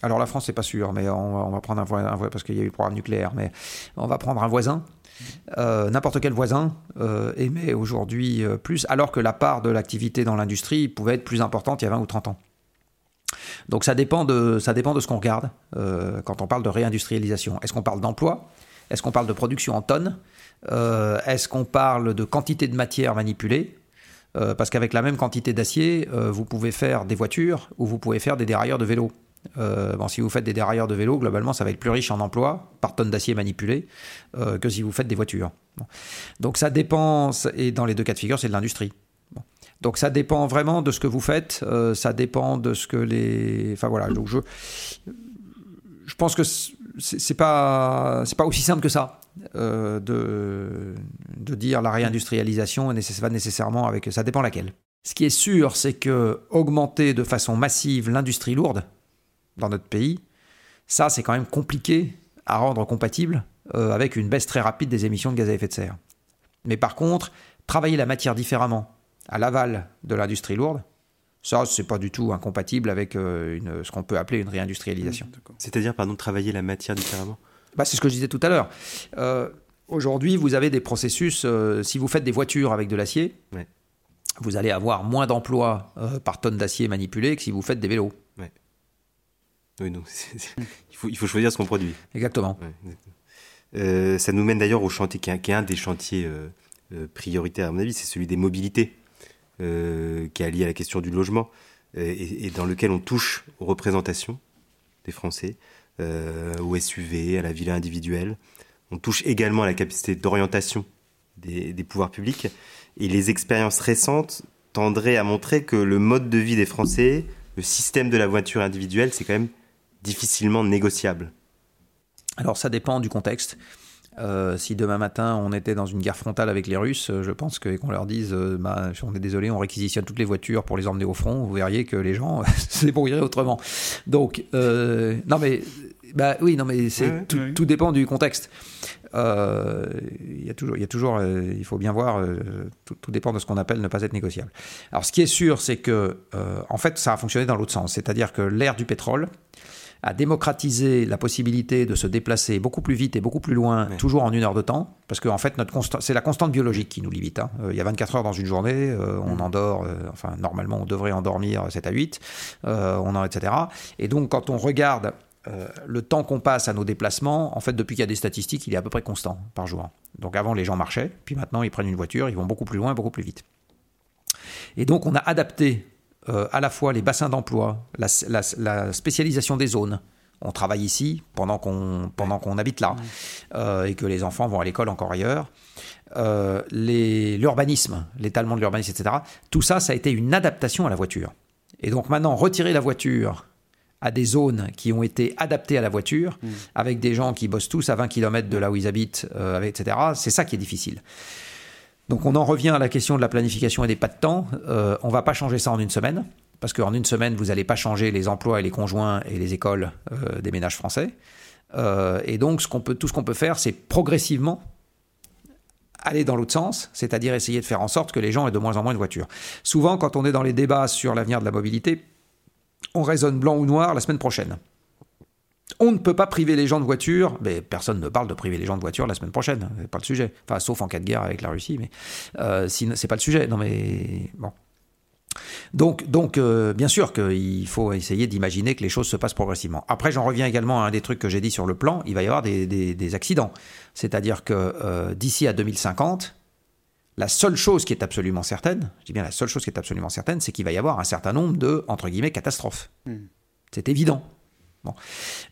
Alors la France, c'est pas sûr, mais on, va prendre un voisin, parce qu'il y a eu le programme nucléaire, mais on va prendre un voisin. Euh, n'importe quel voisin euh, émet aujourd'hui plus, alors que la part de l'activité dans l'industrie pouvait être plus importante il y a 20 ou 30 ans. Donc ça dépend de, ça dépend de ce qu'on regarde quand on parle de réindustrialisation. Est-ce qu'on parle d'emploi? Est-ce qu'on parle de production en tonnes? Est-ce qu'on parle de quantité de matière manipulée? Euh, parce qu'avec la même quantité d'acier, euh, vous pouvez faire des voitures ou vous pouvez faire des dérailleurs de vélo. Euh, bon, si vous faites des dérailleurs de vélo, globalement, ça va être plus riche en emploi par tonne d'acier manipulé que si vous faites des voitures. Donc ça dépend, et dans les deux cas de figure, c'est de l'industrie. Donc ça dépend vraiment de ce que vous faites, ça dépend de ce que les... Enfin voilà, donc je, je pense que c'est pas, pas aussi simple que ça. Euh, de, de dire la réindustrialisation va nécessairement avec ça dépend laquelle. Ce qui est sûr, c'est que augmenter de façon massive l'industrie lourde dans notre pays, ça c'est quand même compliqué à rendre compatible euh, avec une baisse très rapide des émissions de gaz à effet de serre. Mais par contre, travailler la matière différemment à l'aval de l'industrie lourde, ça, c'est pas du tout incompatible avec euh, une, ce qu'on peut appeler une réindustrialisation. C'est-à-dire, pardon, travailler la matière différemment? Bah, c'est ce que je disais tout à l'heure. Euh, aujourd'hui, vous avez des processus, euh, si vous faites des voitures avec de l'acier, vous allez avoir moins d'emplois euh, par tonne d'acier manipulé que si vous faites des vélos. Oui, non, *laughs* il, faut, il faut choisir ce qu'on produit. Exactement. ça nous mène d'ailleurs au chantier qui est, un des chantiers prioritaires, à mon avis, c'est celui des mobilités, qui est lié à la question du logement, et, dans lequel on touche aux représentations des Français au SUV, à la villa individuelle. On touche également à la capacité d'orientation des, pouvoirs publics. Et les expériences récentes tendraient à montrer que le mode de vie des Français, le système de la voiture individuelle, c'est quand même difficilement négociable. Alors ça dépend du contexte. Euh, si demain matin on était dans une guerre frontale avec les Russes, je pense qu'on leur dise euh, bah, on est désolé, on réquisitionne toutes les voitures pour les emmener au front, vous verriez que les gens *laughs* se débrouilleraient autrement. Donc, non mais bah oui, non, mais c'est tout, dépend du contexte. Euh, il y a toujours, il y a toujours, euh, il faut bien voir. Euh, tout, dépend de ce qu'on appelle ne pas être négociable. Alors, ce qui est sûr, c'est que, en fait, ça a fonctionné dans l'autre sens, c'est-à-dire que l'ère du pétrole a démocratisé la possibilité de se déplacer beaucoup plus vite et beaucoup plus loin, toujours en une heure de temps, parce qu'en en fait, notre c'est la constante biologique qui nous limite. Hein. il y a 24 heures dans une journée, on mm. endort, enfin, normalement, on devrait endormir 7 à 8, on en, etc. Et donc, quand on regarde euh, le temps qu'on passe à nos déplacements, en fait, depuis qu'il y a des statistiques, il est à peu près constant par jour. Donc avant, les gens marchaient, puis maintenant, ils prennent une voiture, ils vont beaucoup plus loin, beaucoup plus vite. Et donc, on a adapté euh, à la fois les bassins d'emploi, la, spécialisation des zones. On travaille ici pendant qu'on pendant qu'on habite là, euh, et que les enfants vont à l'école encore ailleurs. l'urbanisme, l'étalement de l'urbanisme, etc. Tout ça, ça a été une adaptation à la voiture. Et donc maintenant, retirer la voiture à des zones qui ont été adaptées à la voiture, mmh. avec des gens qui bossent tous à 20 km de là où ils habitent, euh, etc. C'est ça qui est difficile. Donc on en revient à la question de la planification et des pas de temps. Euh, on ne va pas changer ça en une semaine, parce qu'en une semaine, vous n'allez pas changer les emplois et les conjoints et les écoles euh, des ménages français. et donc tout ce qu'on peut faire, c'est progressivement aller dans l'autre sens, c'est-à-dire essayer de faire en sorte que les gens aient de moins en moins de voitures. Souvent, quand on est dans les débats sur l'avenir de la mobilité, on raisonne blanc ou noir la semaine prochaine. On ne peut pas priver les gens de voitures, mais personne ne parle de priver les gens de voitures la semaine prochaine, c'est pas le sujet. Enfin, sauf en cas de guerre avec la Russie, mais euh, c'est pas le sujet. Non, mais bon. Donc, donc euh, bien sûr qu'il faut essayer d'imaginer que les choses se passent progressivement. Après, j'en reviens également à un des trucs que j'ai dit sur le plan, il va y avoir des, accidents. C'est-à-dire que euh, d'ici à 2050, la seule chose qui est absolument certaine, je dis bien la seule chose qui est absolument certaine, c'est qu'il va y avoir un certain nombre de, entre guillemets, catastrophes. Hmm. C'est évident.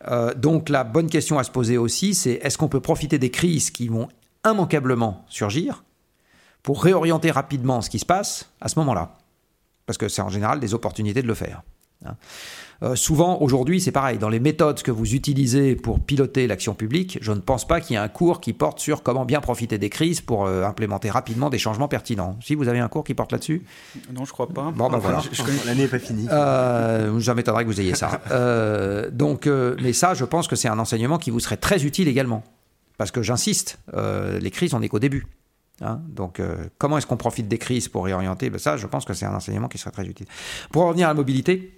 Euh, donc la bonne question à se poser aussi, c'est est-ce qu'on peut profiter des crises qui vont immanquablement surgir pour réorienter rapidement ce qui se passe à ce moment-là? Parce que c'est en général des opportunités de le faire. Hein. Euh, souvent, aujourd'hui, c'est pareil. Dans les méthodes que vous utilisez pour piloter l'action publique, je ne pense pas qu'il y ait un cours qui porte sur comment bien profiter des crises pour euh, implémenter rapidement des changements pertinents. Si vous avez un cours qui porte là-dessus? Non, je crois pas. Bon, ben voilà. L'année n'est pas finie. Euh, ça m'étonnerait que vous ayez ça. *laughs* Euh, donc, mais ça, je pense que c'est un enseignement qui vous serait très utile également. Parce que j'insiste, les crises, on n'est qu'au début. Hein. donc, comment est-ce qu'on profite des crises pour réorienter? Ben Ça, je pense que c'est un enseignement qui serait très utile. Pour revenir à la mobilité,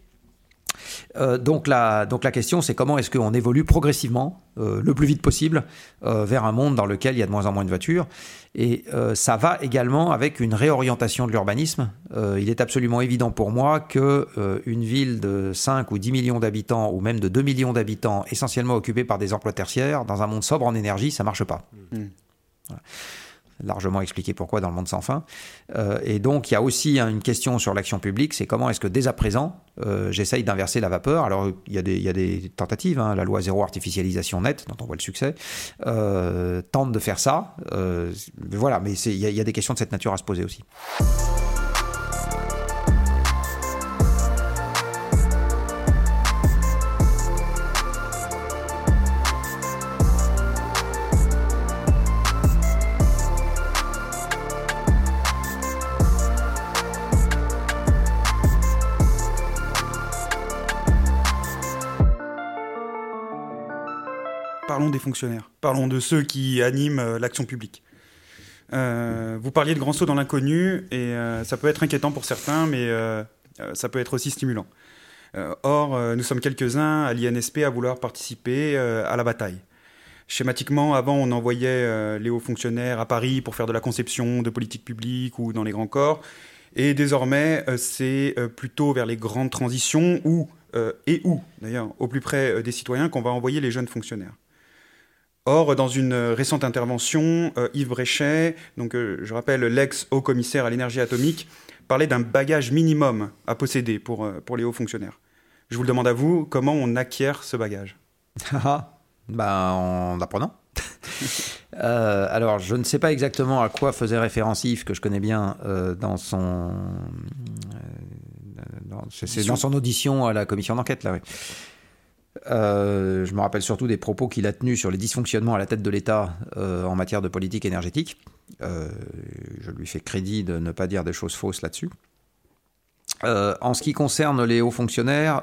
euh, donc, la, donc la question, c'est comment est-ce qu'on évolue progressivement, euh, le plus vite possible, euh, vers un monde dans lequel il y a de moins en moins de voitures. Et ça va également avec une réorientation de l'urbanisme. il est absolument évident pour moi que une ville de 5 ou 10 millions d'habitants, ou même de 2 millions d'habitants, essentiellement occupée par des emplois tertiaires, dans un monde sobre en énergie, ça marche pas. Mmh. Voilà largement expliqué pourquoi dans le monde sans fin. Euh, et donc il y a aussi une question sur l'action publique, c'est comment est-ce que dès à présent, euh, j'essaye d'inverser la vapeur. Alors il y a des, il y a des tentatives, hein. la loi zéro artificialisation nette, dont on voit le succès, euh, tente de faire ça. voilà, mais il y, a des questions de cette nature à se poser aussi. Parlons de ceux qui animent euh, l'action publique. Euh, vous parliez de grands sauts dans l'inconnu, et euh, ça peut être inquiétant pour certains, mais ça peut être aussi stimulant. or, nous sommes quelques-uns à l'INSP à vouloir participer à la bataille. Schématiquement, avant, on envoyait les hauts fonctionnaires à Paris pour faire de la conception de politique publique ou dans les grands corps. Et désormais, c'est plutôt vers les grandes transitions ou, et où, d'ailleurs, au plus près des citoyens, qu'on va envoyer les jeunes fonctionnaires. Or, dans une récente intervention, euh, Yves Bréchet, donc, euh, je rappelle l'ex-haut commissaire à l'énergie atomique, parlait d'un bagage minimum à posséder pour, euh, pour les hauts fonctionnaires. Je vous le demande à vous, comment on acquiert ce bagage? Ben, En apprenant. *laughs* alors, je ne sais pas exactement à quoi faisait référence Yves, que je connais bien, dans son... c'est dans son audition à la commission d'enquête, là, oui. Euh, je me rappelle surtout des propos qu'il a tenus sur les dysfonctionnements à la tête de l'État euh, en matière de politique énergétique. Euh, je lui fais crédit de ne pas dire des choses fausses là-dessus. en ce qui concerne les hauts fonctionnaires,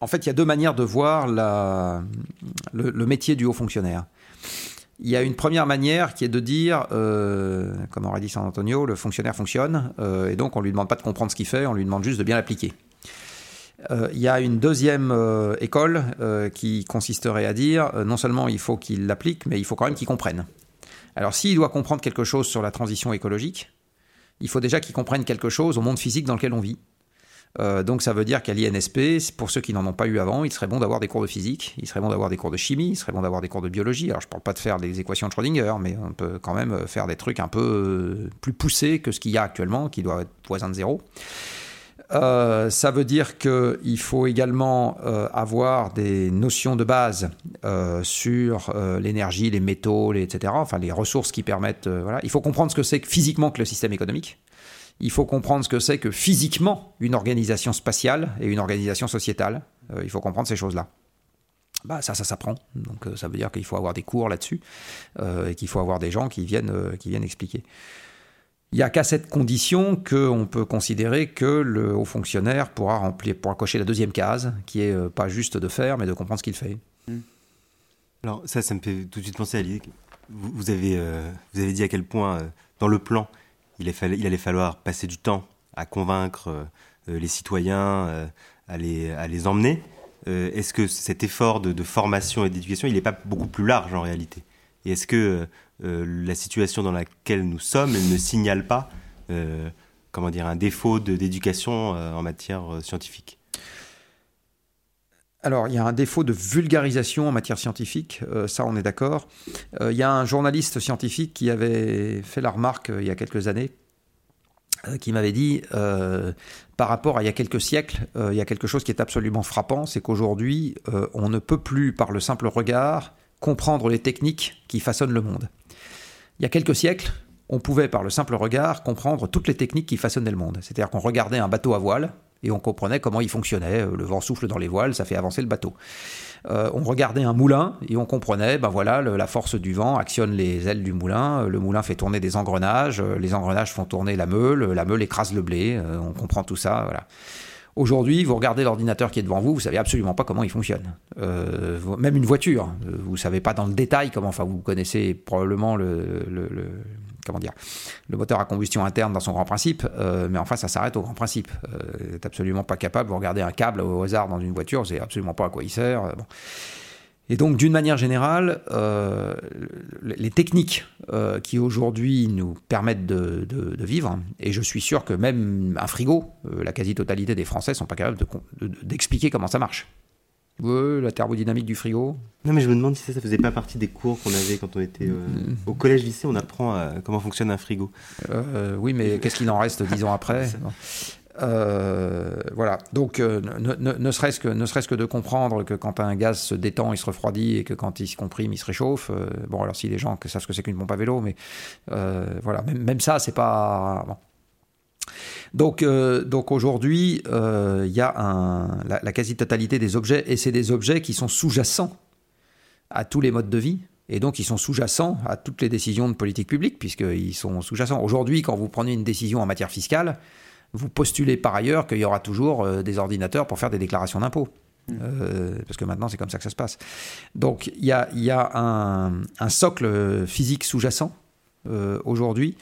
en fait, il y a deux manières de voir le, le, métier du haut fonctionnaire. Il y a une première manière qui est de dire, comme aurait dit San Antonio, le fonctionnaire fonctionne, et donc on ne lui demande pas de comprendre ce qu'il fait, on lui demande juste de bien l'appliquer. Euh, il y a une deuxième euh, école euh, qui consisterait à dire non seulement il faut qu'il l'applique, mais il faut quand même qu'il comprenne. Alors s'il doit comprendre quelque chose sur la transition écologique, il faut déjà qu'il comprenne quelque chose au monde physique dans lequel on vit. donc ça veut dire qu'à l'INSP, pour ceux qui n'en ont pas eu avant, il serait bon d'avoir des cours de physique, il serait bon d'avoir des cours de chimie, il serait bon d'avoir des cours de biologie. Alors je ne parle pas de faire des équations de Schrödinger, mais on peut quand même faire des trucs un peu plus poussés que ce qu'il y a actuellement, qui doit être voisin de zéro. Euh, ça veut dire qu'il faut également euh, avoir des notions de base euh, sur l'énergie, les métaux, etc. Enfin, les ressources qui permettent. voilà. Il faut comprendre ce que c'est physiquement que le système économique. Il faut comprendre ce que c'est que physiquement une organisation spatiale et une organisation sociétale. il faut comprendre ces choses-là. Bah, ça, ça s'apprend. Donc ça veut dire qu'il faut avoir des cours là-dessus et qu'il faut avoir des gens qui viennent, qui viennent expliquer. Il n'y a qu'à cette condition qu'on peut considérer que le haut fonctionnaire pourra, cocher la deuxième case, qui est pas juste de faire, mais de comprendre ce qu'il fait. Hmm. Alors ça, ça me fait tout de suite penser à l'idée que vous, avez, vous avez dit à quel point, dans le plan, il, allait falloir passer du temps à convaincre euh, euh, les citoyens, euh, à les, à, les, emmener. est-ce que cet effort de, formation et d'éducation, il n'est pas beaucoup plus large en réalité? Et est-ce que la situation dans laquelle nous sommes ne signale pas comment dire, un défaut d'éducation en matière scientifique alors, il y a un défaut de vulgarisation en matière scientifique, ça on est d'accord. il y a un journaliste scientifique qui avait fait la remarque il y a quelques années euh, qui m'avait dit, euh, par rapport à il y a quelques siècles, euh, il y a quelque chose qui est absolument frappant, c'est qu'aujourd'hui, on ne peut plus, par le simple regard, comprendre les techniques qui façonnent le monde. Il y a quelques siècles, on pouvait, par le simple regard, comprendre toutes les techniques qui façonnaient le monde. C'est-à-dire qu'on regardait un bateau à voile et on comprenait comment il fonctionnait. Le vent souffle dans les voiles, ça fait avancer le bateau. Euh, on regardait un moulin et on comprenait, ben voilà, la force du vent actionne les ailes du moulin, euh, le moulin fait tourner des engrenages, euh, les engrenages font tourner la meule, la meule écrase le blé, on comprend tout ça, voilà. Aujourd'hui, vous regardez l'ordinateur qui est devant vous, vous savez absolument pas comment il fonctionne. même une voiture, vous savez pas dans le détail comment. Enfin, vous connaissez probablement le, comment dire, le moteur à combustion interne dans son grand principe, euh, mais enfin ça s'arrête au grand principe. Euh, vous n'êtes absolument pas capable, vous regardez un câble au hasard dans une voiture, vous savez absolument pas à quoi il sert. Euh, Et donc d'une manière générale, les techniques qui aujourd'hui nous permettent de, vivre, et je suis sûr que même un frigo, la quasi-totalité des Français sont pas capables d'expliquer comment ça marche. Oui, la thermodynamique du frigo? Non, mais je me demande si ça, ça faisait pas partie des cours qu'on avait quand on était euh, au collège-lycée. On apprend comment fonctionne un frigo. Euh, oui, mais qu'est-ce qu'il en reste dix ans après *laughs* euh, voilà, donc ne, serait-ce que, de comprendre que quand un gaz se détend, il se refroidit et que quand il se comprime, il se réchauffe. bon, alors si les gens savent ce que c'est qu'une pompe à vélo, mais voilà, même, ça, c'est pas. Donc, euh, donc aujourd'hui, euh, il y a un, la, quasi-totalité des objets, et c'est des objets qui sont sous-jacents à tous les modes de vie, et donc ils sont sous-jacents à toutes les décisions de politique publique, puisqu'ils sont sous-jacents. Aujourd'hui, quand vous prenez une décision en matière fiscale, vous postulez par ailleurs qu'il y aura toujours euh, des ordinateurs pour faire des déclarations d'impôts. Mmh. parce que maintenant c'est comme ça que ça se passe. Donc il y a, y a un, un, socle physique sous-jacent aujourd'hui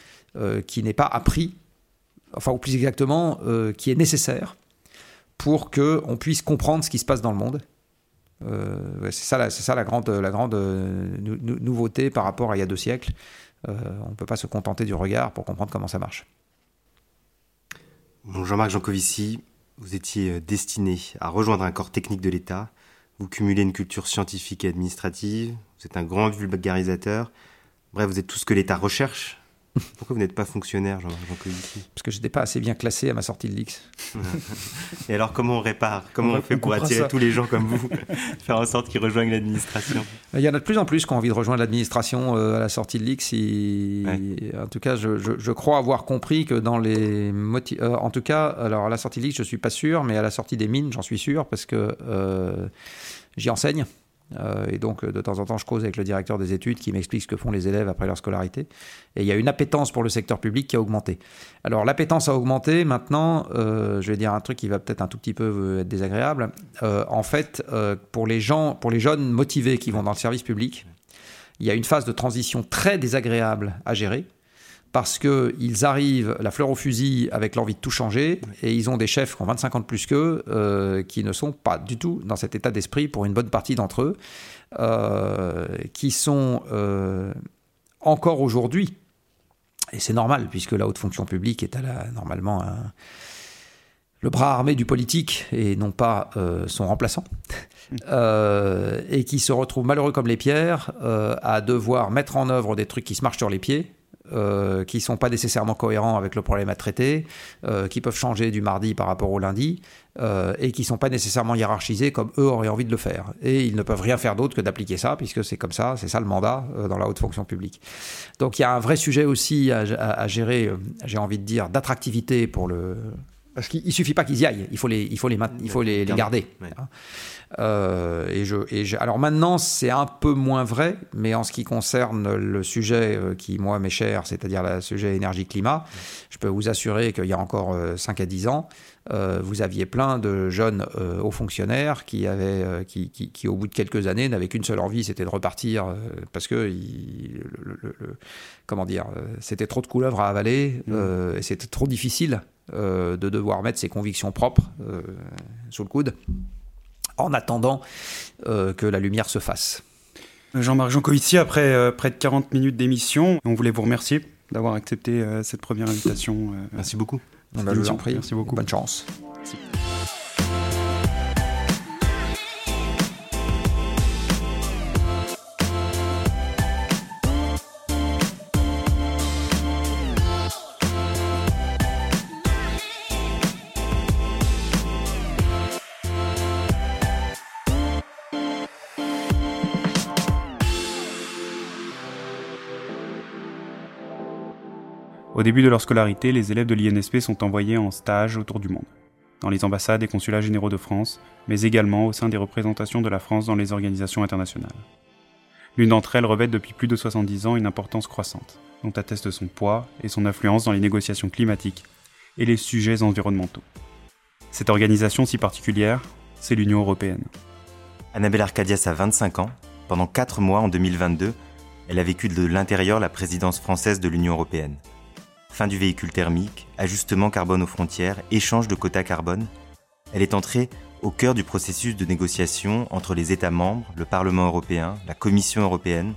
qui n'est pas appris enfin ou plus exactement, euh, qui est nécessaire pour qu'on puisse comprendre ce qui se passe dans le monde. Euh, c'est ça, la grande, la grande euh, nouveauté par rapport à il y a deux siècles. on ne peut pas se contenter du regard pour comprendre comment ça marche. Jean-Marc Jancovici, vous étiez destiné à rejoindre un corps technique de l'État. Vous cumulez une culture scientifique et administrative. Vous êtes un grand vulgarisateur. Bref, vous êtes tout ce que l'État recherche *laughs* pourquoi vous n'êtes pas fonctionnaire, Jean-Marc Parce que je n'étais pas assez bien classé à ma sortie de l'X. *laughs* Et alors, comment on répare? Comment on, fait pour attirer tous les gens comme vous *laughs* Faire en sorte qu'ils rejoignent l'administration? Il y en a de plus en plus qui ont envie de rejoindre l'administration euh, à la sortie de l'X. En tout cas, je, crois avoir compris que dans les euh, en tout cas, alors à la sortie de l'X, je ne suis pas sûr, mais à la sortie des mines, j'en suis sûr parce que euh, j'y enseigne. Euh, et donc, de temps en temps, je cause avec le directeur des études qui m'explique ce que font les élèves après leur scolarité. Et il y a une appétence pour le secteur public qui a augmenté. Alors, l'appétence a augmenté. Maintenant, euh, je vais dire un truc qui va peut-être un tout petit peu euh, être désagréable. en fait, pour les gens, pour les jeunes motivés qui vont dans le service public, il y a une phase de transition très désagréable à gérer parce qu'ils arrivent la fleur au fusil avec l'envie de tout changer, et ils ont des chefs qui ont 25 ans de plus qu'eux, euh, qui ne sont pas du tout dans cet état d'esprit pour une bonne partie d'entre eux, euh, qui sont euh, encore aujourd'hui, et c'est normal, puisque la haute fonction publique est à la, normalement le bras armé du politique et non pas son remplaçant, *laughs* et qui se retrouvent malheureux comme les pierres à devoir mettre en œuvre des trucs qui se marchent sur les pieds, euh, qui ne sont pas nécessairement cohérents avec le problème à traiter, euh, qui peuvent changer du mardi par rapport au lundi, euh, et qui ne sont pas nécessairement hiérarchisés comme eux auraient envie de le faire. Et ils ne peuvent rien faire d'autre que d'appliquer ça, puisque c'est comme ça, c'est ça le mandat dans la haute fonction publique. Donc il y a un vrai sujet aussi à, gérer, j'ai envie de dire, d'attractivité pour le, Parce qu'il ne suffit pas qu'ils y aillent, il faut les, il faut les, il faut les, garder. Hein. Euh, et je, et je, alors maintenant, c'est un peu moins vrai, mais en ce qui concerne le sujet euh, qui, moi, m'est cher, c'est-à-dire le sujet énergie-climat, je peux vous assurer qu'il y a encore 5 à 10 ans, euh, vous aviez plein de jeunes euh, hauts fonctionnaires qui, avaient, euh, qui, qui, au bout de quelques années, n'avaient qu'une seule envie, c'était de repartir parce que, le, comment dire, c'était trop de couleuvres à avaler mmh. et c'était trop difficile de devoir mettre ses convictions propres sous le coude en attendant que la lumière se fasse. Jean-Marc Jancovici, après près de 40 minutes d'émission, on voulait vous remercier d'avoir accepté cette première invitation. Merci beaucoup. On a. Merci beaucoup. Bonne chance. Au début de leur scolarité, les élèves de l'INSP sont envoyés en stage autour du monde, dans les ambassades et consulats généraux de France, mais également au sein des représentations de la France dans les organisations internationales. L'une d'entre elles revêt depuis plus de 70 ans une importance croissante, dont atteste son poids et son influence dans les négociations climatiques et les sujets environnementaux. Cette organisation si particulière, c'est l'Union européenne. Annabelle Arcadias a 25 ans. Pendant 4 mois en 2022, elle a vécu de l'intérieur la présidence française de l'Union européenne fin du véhicule thermique, ajustement carbone aux frontières, échange de quotas carbone, elle est entrée au cœur du processus de négociation entre les États membres, le Parlement européen, la Commission européenne,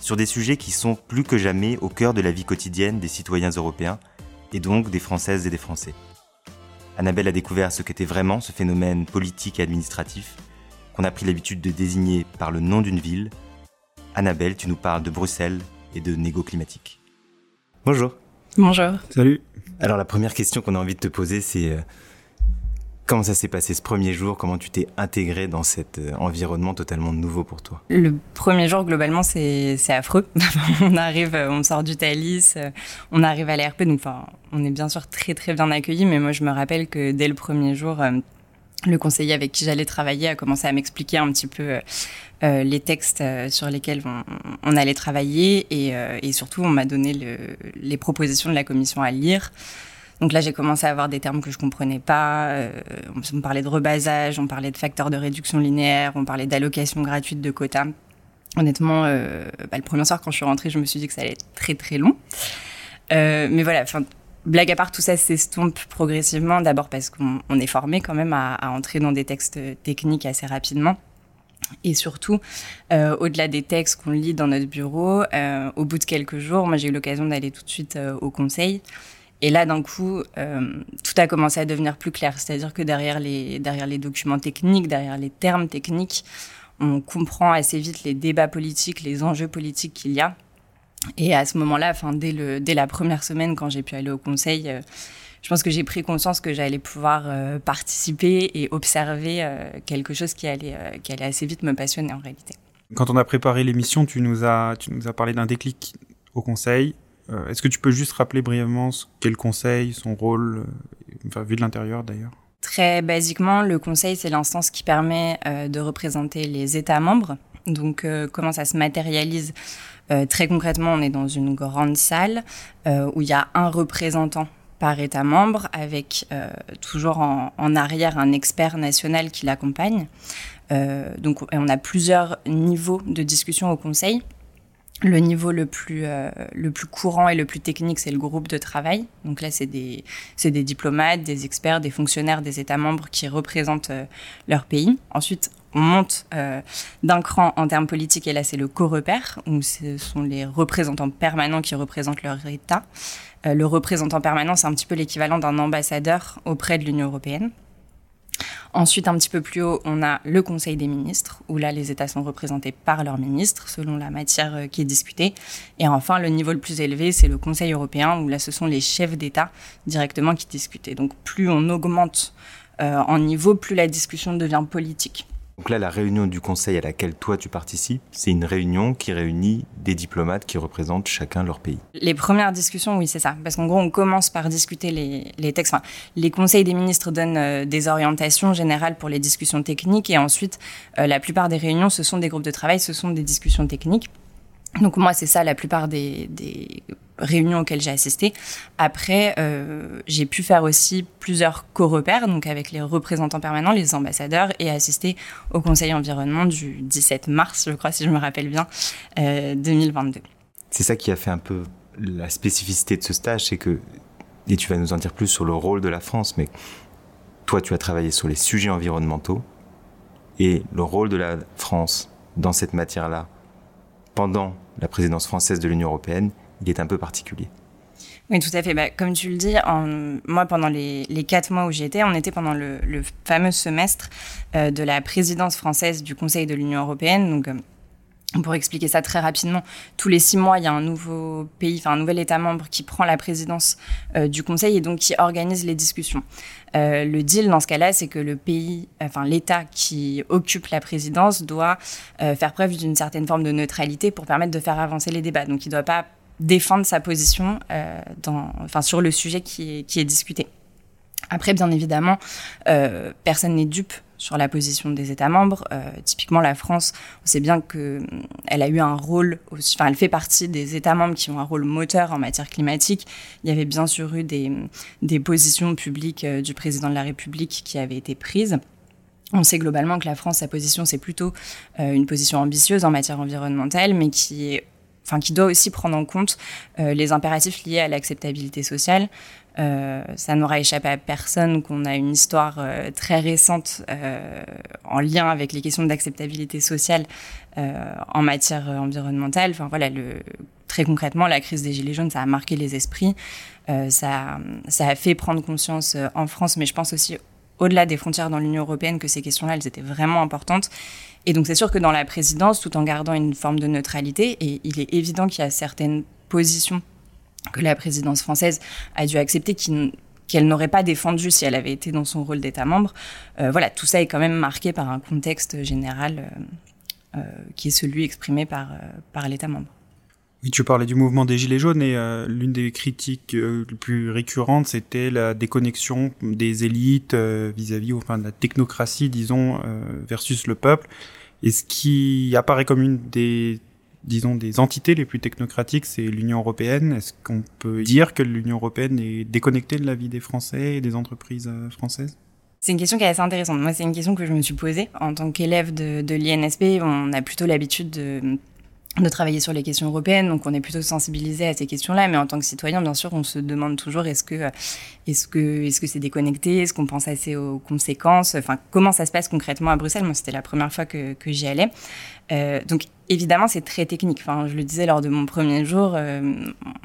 sur des sujets qui sont plus que jamais au cœur de la vie quotidienne des citoyens européens et donc des Françaises et des Français. Annabelle a découvert ce qu'était vraiment ce phénomène politique et administratif, qu'on a pris l'habitude de désigner par le nom d'une ville. Annabelle, tu nous parles de Bruxelles et de négo climatique. Bonjour. Bonjour. Salut. Alors la première question qu'on a envie de te poser, c'est euh, comment ça s'est passé ce premier jour? Comment tu t'es intégré dans cet euh, environnement totalement nouveau pour toi? Le premier jour, globalement, c'est affreux. *laughs* on arrive, euh, on sort du Thalys, on arrive à l'ARP, donc enfin, on est bien sûr très très bien accueillis, mais moi je me rappelle que dès le premier jour, le conseiller avec qui j'allais travailler a commencé à m'expliquer un petit peu euh, les textes euh, sur lesquels on, allait travailler et, euh, et surtout on m'a donné le, les propositions de la commission à lire. Donc là, j'ai commencé à avoir des termes que je comprenais pas. on parlait de rebasage, on parlait de facteurs de réduction linéaire, on parlait d'allocation gratuite de quotas. Honnêtement, bah, le premier soir quand je suis rentrée, je me suis dit que ça allait être très très long. mais voilà, blague à part, tout ça s'estompe progressivement. D'abord parce qu'on est formé quand même à, entrer dans des textes techniques assez rapidement. Et surtout, euh, au-delà des textes qu'on lit dans notre bureau, euh, au bout de quelques jours, moi j'ai eu l'occasion d'aller tout de suite euh, au conseil. Et là, d'un coup, tout a commencé à devenir plus clair. C'est-à-dire que derrière les documents techniques, derrière les termes techniques, on comprend assez vite les débats politiques, les enjeux politiques qu'il y a. Et à ce moment-là, enfin, dès, le, dès la première semaine, quand j'ai pu aller au conseil, je pense que j'ai pris conscience que j'allais pouvoir euh, participer et observer euh, quelque chose qui allait, euh, qui allait assez vite me passionner en réalité. Quand on a préparé l'émission, tu nous as, tu nous as parlé d'un déclic au conseil. Est-ce que tu peux juste rappeler brièvement ce qu'est le conseil, son rôle, enfin, vu de l'intérieur d'ailleurs? Très basiquement, le conseil, c'est l'instance qui permet de représenter les États membres. Donc, comment ça se matérialise? Très concrètement, on est dans une grande salle où il y a un représentant par État membre, avec euh, toujours en, arrière un expert national qui l'accompagne. Euh, donc on a plusieurs niveaux de discussion au Conseil. Le niveau le plus, euh, le plus courant et le plus technique, c'est le groupe de travail. Donc là, c'est des, des diplomates, des experts, des fonctionnaires des États membres qui représentent leur pays. Ensuite, on monte d'un cran en termes politiques, et là, c'est le co-repère, où ce sont les représentants permanents qui représentent leur État. Euh, le représentant permanent, c'est un petit peu l'équivalent d'un ambassadeur auprès de l'Union européenne. Ensuite, un petit peu plus haut, on a le Conseil des ministres, où là, les États sont représentés par leurs ministres, selon la matière euh, qui est discutée. Et enfin, le niveau le plus élevé, c'est le Conseil européen, où là, ce sont les chefs d'État directement qui discutent. donc, plus on augmente euh, en niveau, plus la discussion devient politique. Donc là, la réunion du Conseil à laquelle toi tu participes, c'est une réunion qui réunit des diplomates qui représentent chacun leur pays. Les premières discussions, oui, c'est ça. Parce qu'en gros, on commence par discuter les, textes. Enfin, les conseils des ministres donnent euh, des orientations générales pour les discussions techniques et ensuite, euh, la plupart des réunions, ce sont des groupes de travail, ce sont des discussions techniques. Donc moi, c'est ça la plupart des, réunions auxquelles j'ai assisté. Après, euh, j'ai pu faire aussi plusieurs co-repères, donc avec les représentants permanents, les ambassadeurs, et assister au Conseil environnement du 17 mars, je crois, si je me rappelle bien, 2022. Euh, c'est ça qui a fait un peu la spécificité de ce stage, c'est que, et tu vas nous en dire plus sur le rôle de la France, mais toi, tu as travaillé sur les sujets environnementaux, et le rôle de la France dans cette matière-là, pendant la présidence française de l'Union européenne, il est un peu particulier. Oui, tout à fait. Bah, comme tu le dis, moi, pendant les, quatre mois où j'y étais, on était pendant le, fameux semestre euh, de la présidence française du Conseil de l'Union européenne. Euh, pour expliquer ça très rapidement, tous les six mois, il y a un nouveau pays, enfin un nouvel État membre qui prend la présidence euh, du Conseil et donc qui organise les discussions. Euh, le deal dans ce cas-là, c'est que le pays, enfin l'État qui occupe la présidence doit euh, faire preuve d'une certaine forme de neutralité pour permettre de faire avancer les débats. Donc il ne doit pas défendre sa position dans, enfin, sur le sujet qui est, qui est discuté. Après, bien évidemment, personne n'est dupe sur la position des États membres. Euh, typiquement, la France, on sait bien qu'elle mm, a eu un rôle, enfin, elle fait partie des États membres qui ont un rôle moteur en matière climatique. Il y avait bien sûr eu des, mm, des positions publiques euh, du président de la République qui avaient été prises. On sait globalement que la France, sa position, c'est plutôt euh, une position ambitieuse en matière environnementale, mais qui Enfin, qui doit aussi prendre en compte les impératifs liés à l'acceptabilité sociale, euh, ça n'aura échappé à personne qu'on a une histoire euh, très récente euh, en lien avec les questions d'acceptabilité sociale en matière environnementale. Enfin voilà, le, très concrètement, la crise des gilets jaunes, ça a marqué les esprits, ça, ça a fait prendre conscience en France, mais je pense aussi au-delà des frontières dans l'Union européenne que ces questions-là, elles étaient vraiment importantes. Et donc c'est sûr que dans la présidence, tout en gardant une forme de neutralité, et il est évident qu'il y a certaines positions que la présidence française a dû accepter qu'elle n'aurait pas défendu si elle avait été dans son rôle d'État membre. Euh, voilà, tout ça est quand même marqué par un contexte général euh, euh, qui est celui exprimé par, l'État membre. Oui, tu parlais du mouvement des Gilets jaunes et l'une des critiques les plus récurrentes, c'était la déconnexion des élites vis-à-vis enfin, de la technocratie, disons, versus le peuple. Et ce qui apparaît comme une des disons, des entités les plus technocratiques, c'est l'Union européenne. Est-ce qu'on peut dire que l'Union européenne est déconnectée de la vie des Français et des entreprises euh, françaises? C'est une question qui est assez intéressante. Moi, c'est une question que je me suis posée. En tant qu'élève de, de l'INSP, on a plutôt l'habitude de, de travailler sur les questions européennes, donc on est plutôt sensibilisé à ces questions-là. Mais en tant que citoyen, bien sûr, on se demande toujours est-ce que est-ce que est-ce que c'est déconnecté, est-ce qu'on pense assez aux conséquences, enfin comment ça se passe concrètement à Bruxelles? Moi, c'était la première fois que, que j'y allais. Euh, donc évidemment, c'est très technique. Enfin, je le disais lors de mon premier jour, euh,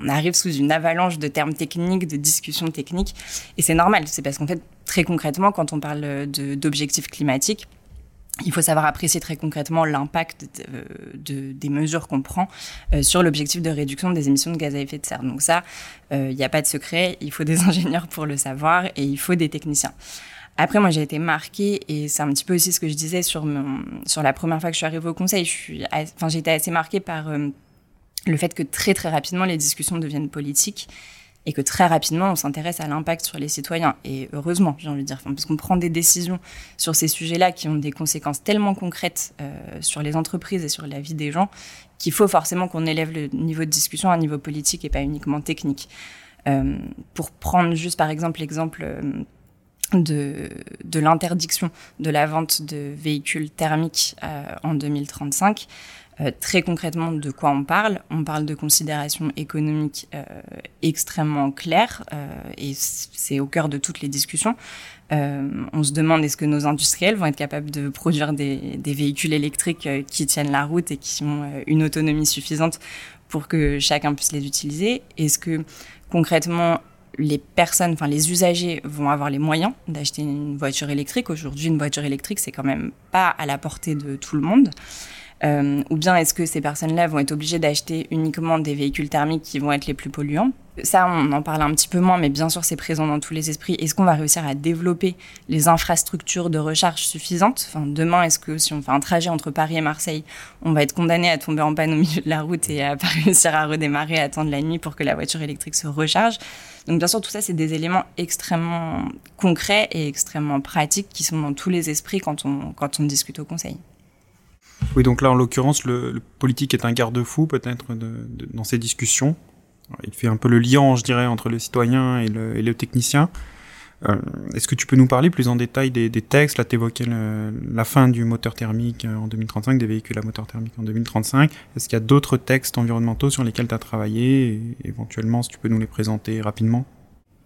on arrive sous une avalanche de termes techniques, de discussions techniques, et c'est normal. C'est parce qu'en fait, très concrètement, quand on parle d'objectifs climatiques il faut savoir apprécier très concrètement l'impact de, des mesures qu'on prend euh, sur l'objectif de réduction des émissions de gaz à effet de serre. Donc ça, euh, il n'y a pas de secret, il faut des *laughs* ingénieurs pour le savoir et il faut des techniciens. Après, moi, j'ai été marquée, et c'est un petit peu aussi ce que je disais sur, mon, sur la première fois que je suis arrivée au conseil. J'ai été assez marquée par euh, le fait que très, très rapidement, les discussions deviennent politiques et que très rapidement, on s'intéresse à l'impact sur les citoyens. Et heureusement, j'ai envie de dire, parce qu'on prend des décisions sur ces sujets-là qui ont des conséquences tellement concrètes euh, sur les entreprises et sur la vie des gens qu'il faut forcément qu'on élève le niveau de discussion à un niveau politique et pas uniquement technique. Euh, pour prendre juste par exemple l'exemple euh, de, de l'interdiction de la vente de véhicules thermiques en 2035, euh, très concrètement, de quoi on parle On parle de considérations économiques euh, extrêmement claires euh, et c'est au cœur de toutes les discussions. on se demande est-ce que nos industriels vont être capables de produire des, des véhicules électriques qui tiennent la route et qui ont une autonomie suffisante pour que chacun puisse les utiliser? Est-ce que concrètement les personnes, enfin les usagers vont avoir les moyens d'acheter une voiture électrique? Aujourd'hui, une voiture électrique, c'est quand même pas à la portée de tout le monde. Ou bien est-ce que ces personnes-là vont être obligées d'acheter uniquement des véhicules thermiques qui vont être les plus polluants? Ça, on en parle un petit peu moins, mais bien sûr, c'est présent dans tous les esprits. Est-ce qu'on va réussir à développer les infrastructures de recharge suffisantes? Enfin, Demain, est-ce que si on fait un trajet entre Paris et Marseille, on va être condamné à tomber en panne au milieu de la route et à *laughs* pas réussir à redémarrer, à attendre la nuit pour que la voiture électrique se recharge? Donc, bien sûr, tout ça, c'est des éléments extrêmement concrets et extrêmement pratiques qui sont dans tous les esprits quand on, quand on discute au Conseil. Oui, donc là, en l'occurrence, le, politique est un garde-fou peut-être dans ces discussions. Il fait un peu le lien, je dirais, entre le citoyen et le, technicien. Euh, est-ce que tu peux nous parler plus en détail des, textes? Là, tu évoquais la fin du moteur thermique euh, en 2035, des véhicules à moteur thermique en 2035. Est-ce qu'il y a d'autres textes environnementaux sur lesquels tu as travaillé éventuellement, si tu peux nous les présenter rapidement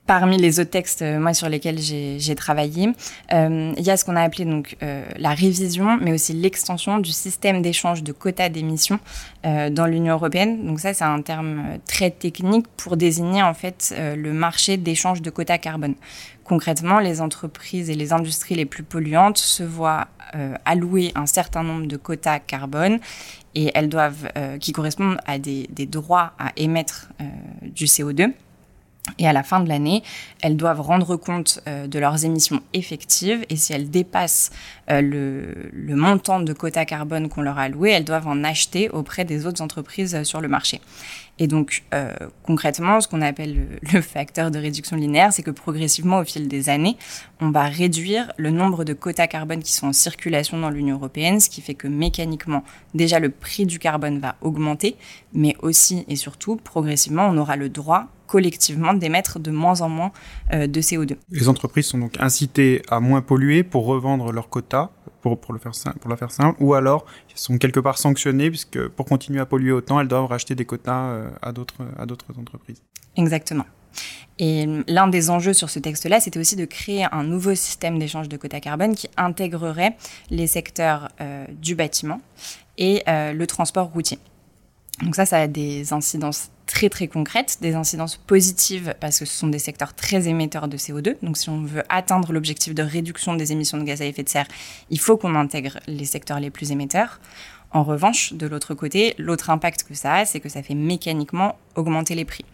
Parmi les autres textes, euh, moi, sur lesquels j'ai travaillé, euh, il y a ce qu'on a appelé donc euh, la révision, mais aussi l'extension du système d'échange de quotas d'émissions dans l'Union européenne. Donc ça, c'est un terme très technique pour désigner en fait le marché d'échange de quotas carbone. Concrètement, les entreprises et les industries les plus polluantes se voient allouer un certain nombre de quotas carbone et elles doivent, qui correspondent à des, des droits à émettre du CO2 et à la fin de l'année, elles doivent rendre compte euh, de leurs émissions effectives et si elles dépassent euh, le, montant de quota carbone qu'on leur a alloué, elles doivent en acheter auprès des autres entreprises euh, sur le marché. Et donc, concrètement, ce qu'on appelle le, facteur de réduction linéaire, c'est que progressivement, au fil des années, on va réduire le nombre de quotas carbone qui sont en circulation dans l'Union européenne, ce qui fait que mécaniquement, déjà, le prix du carbone va augmenter, mais aussi et surtout, progressivement, on aura le droit collectivement d'émettre de moins en moins euh, de CO2. Les entreprises sont donc incitées à moins polluer pour revendre leurs quotas, pour, le faire pour la faire simple, ou alors elles sont quelque part sanctionnées puisque pour continuer à polluer autant, elles doivent racheter des quotas euh, à d'autres entreprises. Exactement. Et l'un des enjeux sur ce texte-là, c'était aussi de créer un nouveau système d'échange de quotas carbone qui intégrerait les secteurs euh, du bâtiment et le transport routier. Donc ça, ça a des incidences très très concrètes, des incidences positives parce que ce sont des secteurs très émetteurs de CO2. Donc si on veut atteindre l'objectif de réduction des émissions de gaz à effet de serre, il faut qu'on intègre les secteurs les plus émetteurs. En revanche, de l'autre côté, l'autre impact que ça a, c'est que ça fait mécaniquement augmenter les prix.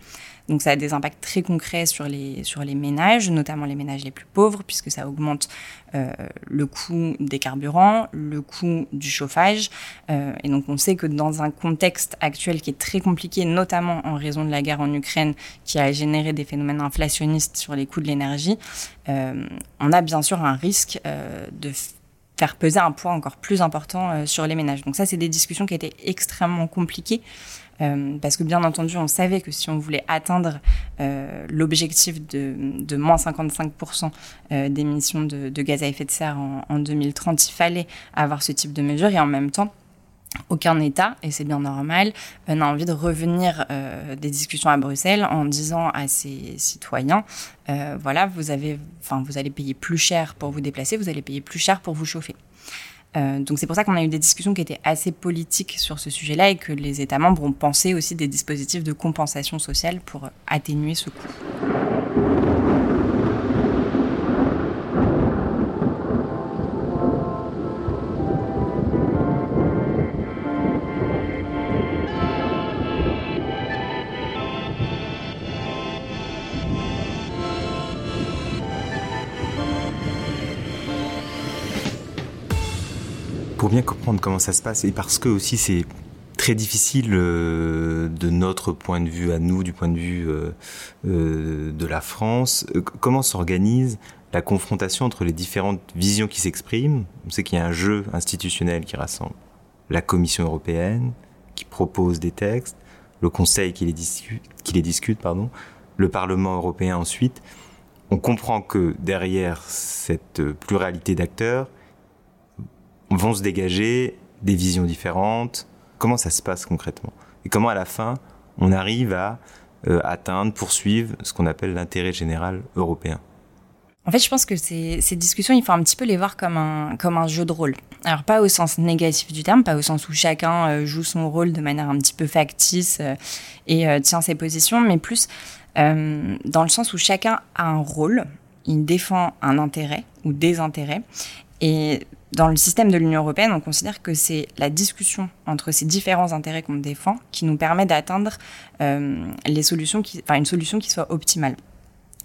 Donc ça a des impacts très concrets sur les, sur les ménages, notamment les ménages les plus pauvres, puisque ça augmente euh, le coût des carburants, le coût du chauffage. Euh, et donc on sait que dans un contexte actuel qui est très compliqué, notamment en raison de la guerre en Ukraine, qui a généré des phénomènes inflationnistes sur les coûts de l'énergie, euh, on a bien sûr un risque de faire peser un poids encore plus important sur les ménages. Donc ça, c'est des discussions qui étaient extrêmement compliquées. Euh, parce que bien entendu, on savait que si on voulait atteindre euh, l'objectif de, moins 55% euh, d'émissions de, gaz à effet de serre en, en 2030, il fallait avoir ce type de mesures et en même temps, aucun État, et c'est bien normal, n'a envie de revenir des discussions à Bruxelles en disant à ses citoyens, voilà, vous avez, vous allez payer plus cher pour vous déplacer, vous allez payer plus cher pour vous chauffer. Euh, donc c'est pour ça qu'on a eu des discussions qui étaient assez politiques sur ce sujet-là et que les États membres ont pensé aussi des dispositifs de compensation sociale pour atténuer ce coût. Bien comprendre comment ça se passe et parce que aussi c'est très difficile euh, de notre point de vue à nous, du point de vue euh, euh, de la France, comment s'organise la confrontation entre les différentes visions qui s'expriment? On sait qu'il y a un jeu institutionnel qui rassemble la Commission européenne, qui propose des textes, le Conseil qui les discute, qui les discute pardon, le Parlement européen ensuite. On comprend que derrière cette pluralité d'acteurs, vont se dégager des visions différentes. Comment ça se passe concrètement? Et comment à la fin, on arrive à euh, atteindre, poursuivre ce qu'on appelle l'intérêt général européen? En fait, je pense que ces, discussions, il faut un petit peu les voir comme un, comme un jeu de rôle. Alors, pas au sens négatif du terme, pas au sens où chacun euh, joue son rôle de manière un petit peu factice euh, et tient ses positions, mais plus dans le sens où chacun a un rôle, il défend un intérêt ou des intérêts, Et dans le système de l'Union européenne, on considère que c'est la discussion entre ces différents intérêts qu'on défend qui nous permet d'atteindre euh, une solution qui soit optimale.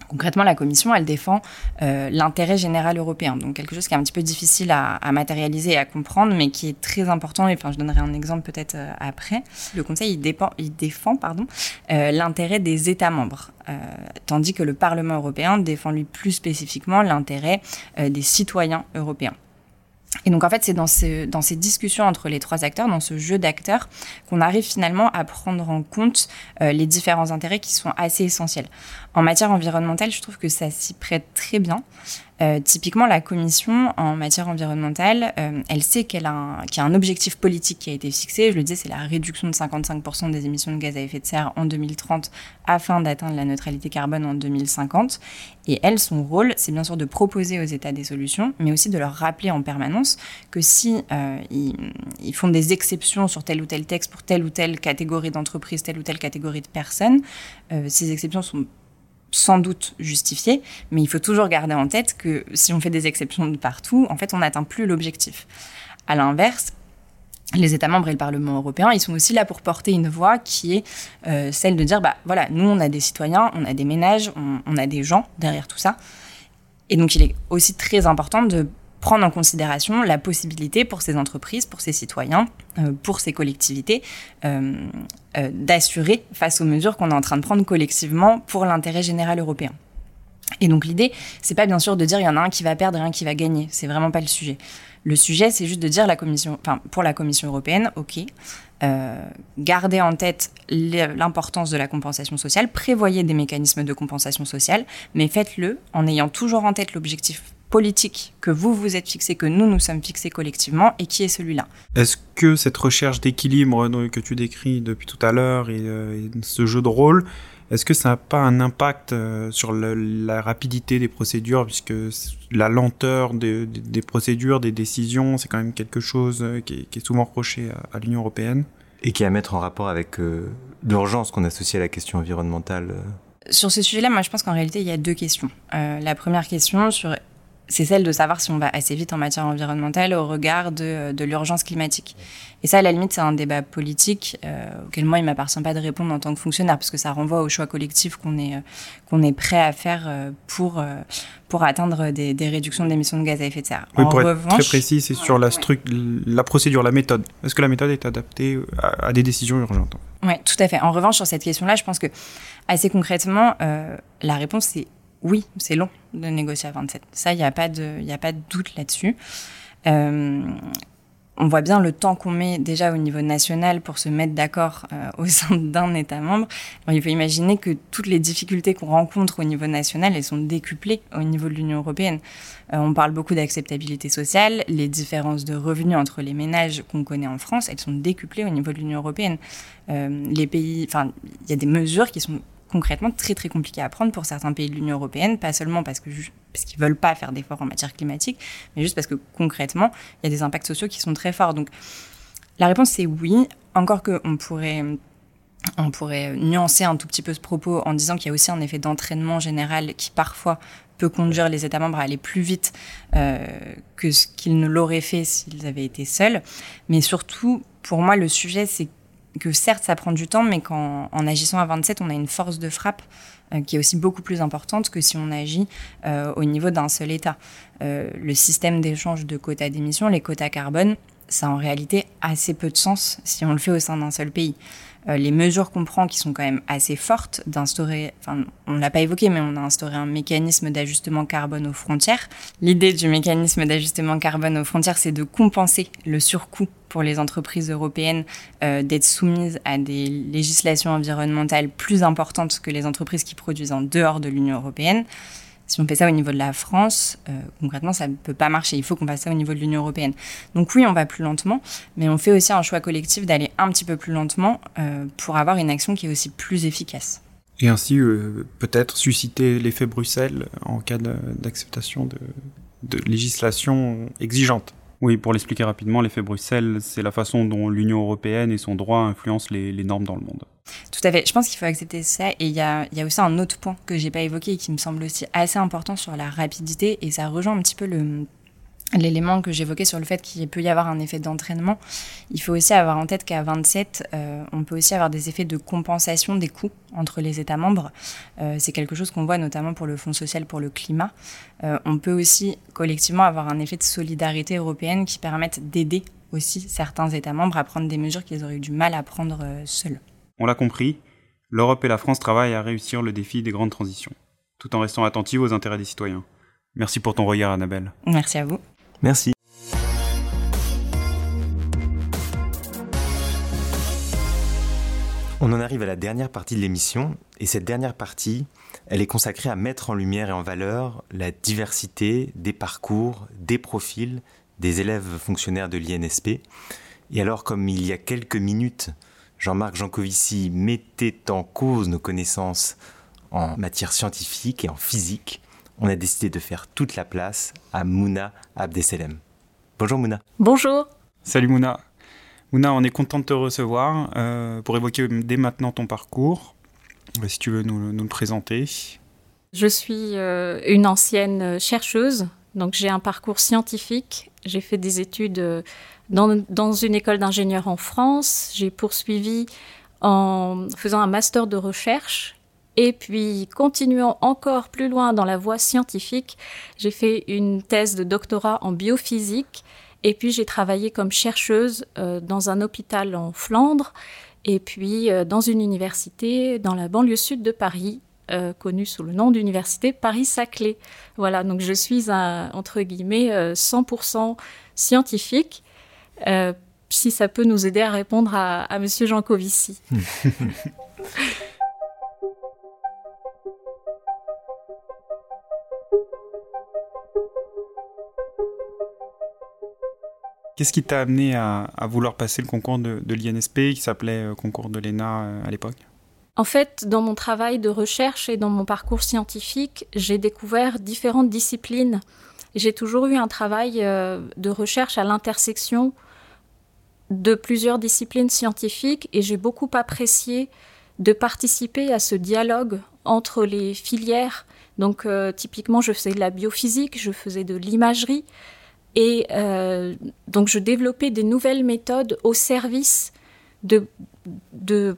Concrètement, la Commission, elle défend euh, l'intérêt général européen, donc quelque chose qui est un petit peu difficile à, matérialiser et à comprendre, mais qui est très important. Et enfin, je donnerai un exemple peut-être euh, après. Le Conseil, il, défend pardon, l'intérêt des États membres, tandis que le Parlement européen défend lui plus spécifiquement l'intérêt des citoyens européens. Et donc en fait, c'est dans, dans ces discussions entre les trois acteurs, dans ce jeu d'acteurs, qu'on arrive finalement à prendre en compte euh, les différents intérêts qui sont assez essentiels. En matière environnementale, je trouve que ça s'y prête très bien. Euh, typiquement, la Commission en matière environnementale, euh, elle sait qu'elle a qu'il y a un objectif politique qui a été fixé. Je le disais, c'est la réduction de 55% des émissions de gaz à effet de serre en 2030 afin d'atteindre la neutralité carbone en 2050. Et elle, son rôle, c'est bien sûr de proposer aux États des solutions, mais aussi de leur rappeler en permanence que si euh, ils, font des exceptions sur tel ou tel texte pour telle ou telle catégorie d'entreprise, telle ou telle catégorie de personnes, ces exceptions sont sans doute justifié, mais il faut toujours garder en tête que si on fait des exceptions de partout, en fait, on n'atteint plus l'objectif. À l'inverse, les États membres et le Parlement européen, ils sont aussi là pour porter une voix qui est euh, celle de dire, bah voilà, nous on a des citoyens, on a des ménages, on a des gens derrière tout ça. Et donc il est aussi très important de prendre en considération la possibilité pour ces entreprises, pour ces citoyens, euh, pour ces collectivités, euh, euh, d'assurer face aux mesures qu'on est en train de prendre collectivement pour l'intérêt général européen. Et donc l'idée, c'est pas bien sûr de dire il y en a un qui va perdre et un qui va gagner. C'est vraiment pas le sujet. Le sujet, c'est juste de dire la commission, enfin pour la Commission européenne, ok, gardez en tête l'importance de la compensation sociale, prévoyez des mécanismes de compensation sociale, mais faites-le en ayant toujours en tête l'objectif politique que vous vous êtes fixé, que nous nous sommes fixés collectivement et qui est celui-là. Est-ce que cette recherche d'équilibre que tu décris depuis tout à l'heure et, euh, ce jeu de rôle, est-ce que ça n'a pas un impact euh, sur la rapidité des procédures, puisque la lenteur des, procédures, des décisions, c'est quand même quelque chose euh, qui est, souvent reproché à, l'Union européenne? Et qui est à mettre en rapport avec l'urgence qu'on associe à la question environnementale sur ce sujet-là, moi, je pense qu'en réalité, il y a deux questions. la première question sur c'est celle de savoir si on va assez vite en matière environnementale au regard de, de l'urgence climatique. Et ça, à la limite, c'est un débat politique euh, auquel moi, il m'appartient pas de répondre en tant que fonctionnaire, parce que ça renvoie au choix collectif qu'on est, euh, qu'on est prêt à faire euh, pour, pour atteindre des, des réductions d'émissions de gaz à effet de serre. Oui, pour être très précis, c'est sur la, la procédure, la méthode. Est-ce que la méthode est adaptée à, à des décisions urgentes? Oui, tout à fait. En revanche, sur cette question-là, je pense que, assez concrètement, la réponse, c'est oui, c'est long de négocier à 27. Ça, il n'y a, pas de, a pas doute là-dessus. Euh, on voit bien le temps qu'on met déjà au niveau national pour se mettre d'accord euh, au sein d'un État membre. il faut imaginer que toutes les difficultés qu'on rencontre au niveau national, elles sont décuplées au niveau de l'Union européenne. Euh, on parle beaucoup d'acceptabilité sociale. Les différences de revenus entre les ménages qu'on connaît en France, elles sont décuplées au niveau de l'Union européenne. les pays, enfin, il y a des mesures qui sont concrètement très très compliqué à prendre pour certains pays de l'Union européenne, pas seulement parce que parce qu'ils veulent pas faire d'efforts en matière climatique, mais juste parce que concrètement, il y a des impacts sociaux qui sont très forts. Donc la réponse c'est oui, encore que on pourrait on pourrait nuancer un tout petit peu ce propos en disant qu'il y a aussi un effet d'entraînement général qui parfois peut conduire les États membres à aller plus vite euh, que ce qu'ils ne l'auraient fait s'ils avaient été seuls. Mais surtout, pour moi, le sujet, c'est que certes, ça prend du temps, mais qu'en en agissant à 27, on a une force de frappe euh, qui est aussi beaucoup plus importante que si on agit euh, au niveau d'un seul État. Euh, le système d'échange de quotas d'émissions, les quotas carbone, ça a en réalité assez peu de sens si on le fait au sein d'un seul pays. Les mesures qu'on prend, qui sont quand même assez fortes, d'instaurer, enfin, on ne l'a pas évoqué, mais on a instauré un mécanisme d'ajustement carbone aux frontières. L'idée du mécanisme d'ajustement carbone aux frontières, c'est de compenser le surcoût pour les entreprises européennes euh, d'être soumises à des législations environnementales plus importantes que les entreprises qui produisent en dehors de l'Union européenne. Si on fait ça au niveau de la France, euh, concrètement, ça ne peut pas marcher. Il faut qu'on fasse ça au niveau de l'Union européenne. Donc oui, on va plus lentement, mais on fait aussi un choix collectif d'aller un petit peu plus lentement euh, pour avoir une action qui est aussi plus efficace. Et ainsi, peut-être susciter l'effet Bruxelles en cas d'acceptation de, de législation exigeante. Oui, pour l'expliquer rapidement, l'effet Bruxelles, c'est la façon dont l'Union européenne et son droit influencent les, normes dans le monde. Tout à fait. Je pense qu'il faut accepter ça. Et il y a, aussi un autre point que j'ai pas évoqué et qui me semble aussi assez important sur la rapidité. Et ça rejoint un petit peu le, l'élément que j'évoquais sur le fait qu'il peut y avoir un effet d'entraînement, il faut aussi avoir en tête qu'à 27, euh, on peut aussi avoir des effets de compensation des coûts entre les États membres. Euh, c'est quelque chose qu'on voit notamment pour le Fonds social pour le climat. Euh, on peut aussi collectivement avoir un effet de solidarité européenne qui permette d'aider aussi certains États membres à prendre des mesures qu'ils auraient eu du mal à prendre seuls. On l'a compris, l'Europe et la France travaillent à réussir le défi des grandes transitions, tout en restant attentives aux intérêts des citoyens. Merci pour ton regard, Annabelle. Merci à vous. Merci. On en arrive à la dernière partie de l'émission, et cette dernière partie, elle est consacrée à mettre en lumière et en valeur la diversité des parcours, des profils des élèves fonctionnaires de l'INSP. Et alors, comme il y a quelques minutes, Jean-Marc Jancovici mettait en cause nos connaissances en matière scientifique et en physique, on a décidé de faire toute la place à Mouna Abdeselem. Bonjour Mouna. Bonjour. Salut Mouna. Mouna, on est content de te recevoir euh, pour évoquer dès maintenant ton parcours. Euh, si tu veux nous, le présenter. Je suis euh, une ancienne chercheuse, donc j'ai un parcours scientifique. J'ai fait des études dans, dans une école d'ingénieur en France. J'ai poursuivi en faisant un master de recherche et puis, continuant encore plus loin dans la voie scientifique, j'ai fait une thèse de doctorat en biophysique. Et puis, j'ai travaillé comme chercheuse euh, dans un hôpital en Flandre. Et puis, euh, dans une université dans la banlieue sud de Paris, euh, connue sous le nom d'université Paris-Saclay. Voilà, donc je suis entre guillemets, 100% scientifique. si ça peut nous aider à répondre à, à Monsieur Jancovici. *laughs* Qu'est-ce qui t'a amené à, vouloir passer le concours de, l'INSP, qui s'appelait euh, concours de l'ENA euh, à l'époque? En fait, dans mon travail de recherche et dans mon parcours scientifique, j'ai découvert différentes disciplines. J'ai toujours eu un travail euh, de recherche à l'intersection de plusieurs disciplines scientifiques et j'ai beaucoup apprécié de participer à ce dialogue entre les filières. Donc typiquement, je faisais de la biophysique, je faisais de l'imagerie, et euh, donc, je développais des nouvelles méthodes au service de,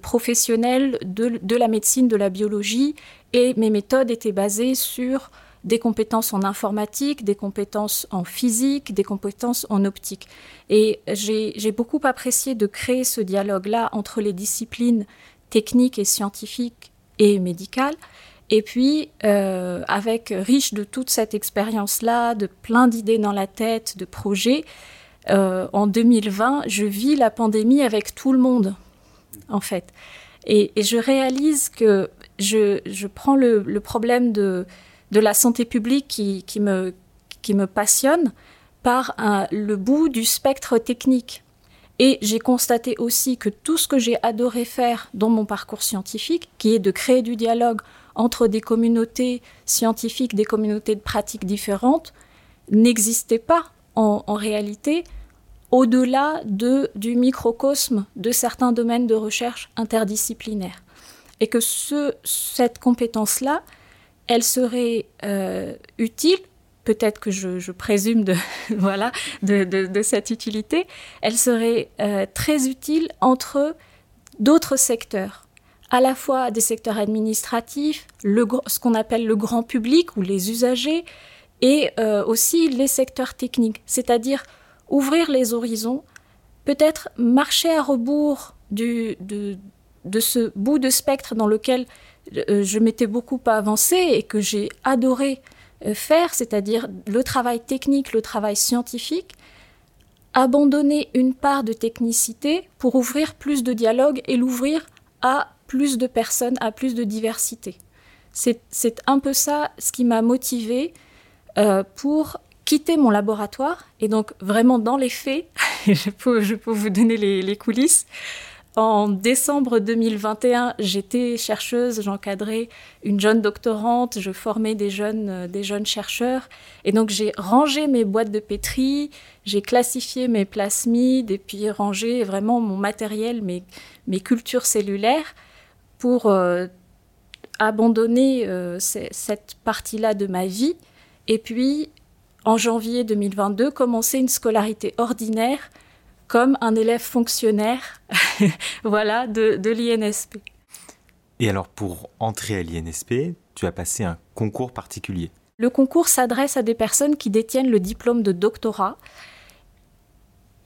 professionnels de, la médecine, de la biologie. Et mes méthodes étaient basées sur des compétences en informatique, des compétences en physique, des compétences en optique. Et j'ai beaucoup apprécié de créer ce dialogue-là entre les disciplines techniques et scientifiques et médicales. Et puis, euh, avec riche de toute cette expérience-là, de plein d'idées dans la tête, de projets, euh, en 2020, je vis la pandémie avec tout le monde, en fait. Et, je réalise que je, prends le, problème de, la santé publique qui, me, qui me passionne par le bout du spectre technique. Et j'ai constaté aussi que tout ce que j'ai adoré faire dans mon parcours scientifique, qui est de créer du dialogue entre des communautés scientifiques, des communautés de pratiques différentes, n'existait pas en, réalité au-delà de, du microcosme de certains domaines de recherche interdisciplinaires. Et que ce, cette compétence-là, elle serait euh, utile, peut-être que je, présume de, *laughs* voilà, de, cette utilité, elle serait euh, très utile entre d'autres secteurs à la fois des secteurs administratifs, ce qu'on appelle le grand public ou les usagers, et euh, aussi les secteurs techniques, c'est-à-dire ouvrir les horizons, peut-être marcher à rebours de, de, ce bout de spectre dans lequel euh, je m'étais beaucoup avancé et que j'ai adoré euh, faire, c'est-à-dire le travail technique, le travail scientifique, abandonner une part de technicité pour ouvrir plus de dialogue et l'ouvrir à plus de personnes, à plus de diversité. C'est un peu ça ce qui m'a motivée euh, pour quitter mon laboratoire. Et donc vraiment dans les faits, *laughs* je, peux, vous donner les, coulisses. En décembre 2021, j'étais chercheuse, j'encadrais une jeune doctorante, je formais des jeunes, euh, des jeunes chercheurs. Et donc j'ai rangé mes boîtes de pétri, j'ai classifié mes plasmides et puis rangé vraiment mon matériel, mes cultures cellulaires pour euh, abandonner euh, cette partie-là de ma vie et puis en janvier 2022, commencer une scolarité ordinaire comme un élève fonctionnaire *laughs* voilà, de, de l'INSP. Et alors pour entrer à l'INSP, tu as passé un concours particulier? Le concours s'adresse à des personnes qui détiennent le diplôme de doctorat.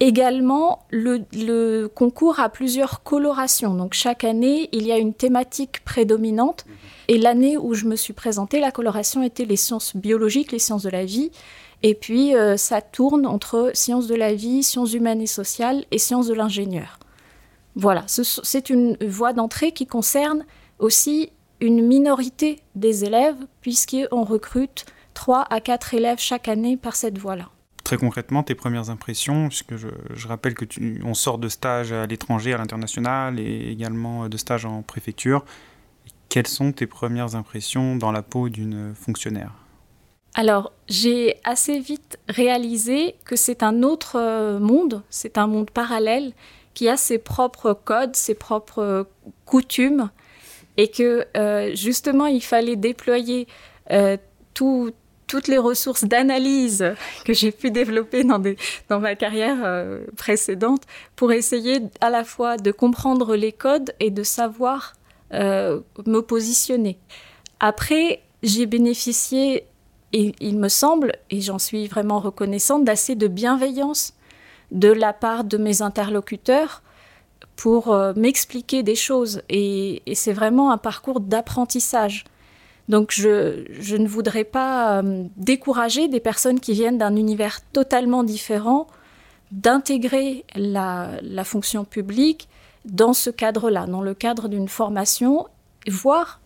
Également, le, concours a plusieurs colorations. Donc chaque année, il y a une thématique prédominante. Et l'année où je me suis présentée, la coloration était les sciences biologiques, les sciences de la vie. Et puis, euh, ça tourne entre sciences de la vie, sciences humaines et sociales et sciences de l'ingénieur. Voilà, c'est une voie d'entrée qui concerne aussi une minorité des élèves, puisqu'on recrute 3 à 4 élèves chaque année par cette voie-là. Très concrètement, tes premières impressions, puisque je, rappelle que tu, on sort de stages à l'étranger, à l'international, et également de stages en préfecture. Quelles sont tes premières impressions dans la peau d'une fonctionnaire? Alors, j'ai assez vite réalisé que c'est un autre euh, monde, c'est un monde parallèle qui a ses propres codes, ses propres coutumes, et que euh, justement, il fallait déployer euh, toutes les ressources d'analyse que j'ai pu développer dans, ma carrière précédente pour essayer à la fois de comprendre les codes et de savoir me positionner. Après, j'ai bénéficié et il me semble, et j'en suis vraiment reconnaissante, d'assez de bienveillance de la part de mes interlocuteurs pour euh, m'expliquer des choses. Et, c'est vraiment un parcours d'apprentissage. Donc je, ne voudrais pas euh, décourager des personnes qui viennent d'un univers totalement différent d'intégrer la, la, fonction publique dans ce cadre-là, dans le cadre d'une formation, voire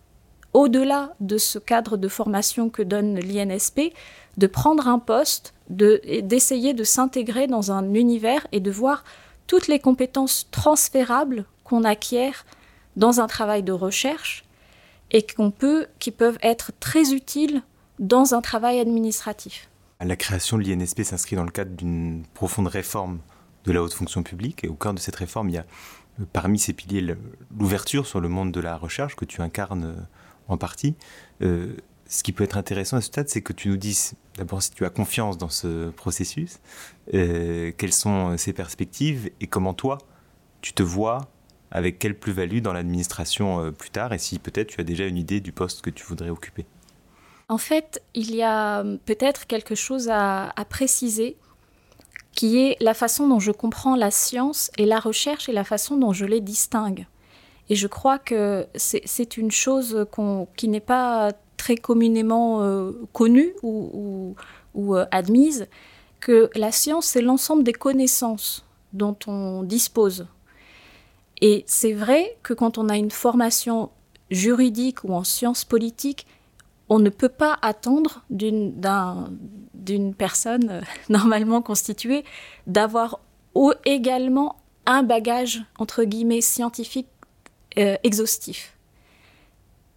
au-delà de ce cadre de formation que donne l'INSP, de prendre un poste, d'essayer de, s'intégrer dans un univers et de voir toutes les compétences transférables qu'on acquiert dans un travail de recherche et qu'on peut, qui peuvent être très utiles dans un travail administratif. La création de l'INSP s'inscrit dans le cadre d'une profonde réforme de la haute fonction publique et au cœur de cette réforme, il y a parmi ces piliers l'ouverture sur le monde de la recherche que tu incarnes en partie. Euh, ce qui peut être intéressant à ce stade, c'est que tu nous dises d'abord si tu as confiance dans ce processus, euh, quelles sont ses perspectives et comment toi, tu te vois avec quelle plus-value dans l'administration euh, plus tard et si peut-être tu as déjà une idée du poste que tu voudrais occuper? En fait, il y a peut-être quelque chose à, préciser qui est la façon dont je comprends la science et la recherche et la façon dont je les distingue. Et je crois que c'est une chose qui n'est pas très communément euh, connue ou, euh, admise, que la science, c'est l'ensemble des connaissances dont on dispose. Et c'est vrai que quand on a une formation juridique ou en sciences politiques, on ne peut pas attendre d'une personne euh, *laughs* normalement constituée d'avoir également un bagage, entre guillemets, scientifique euh, exhaustif.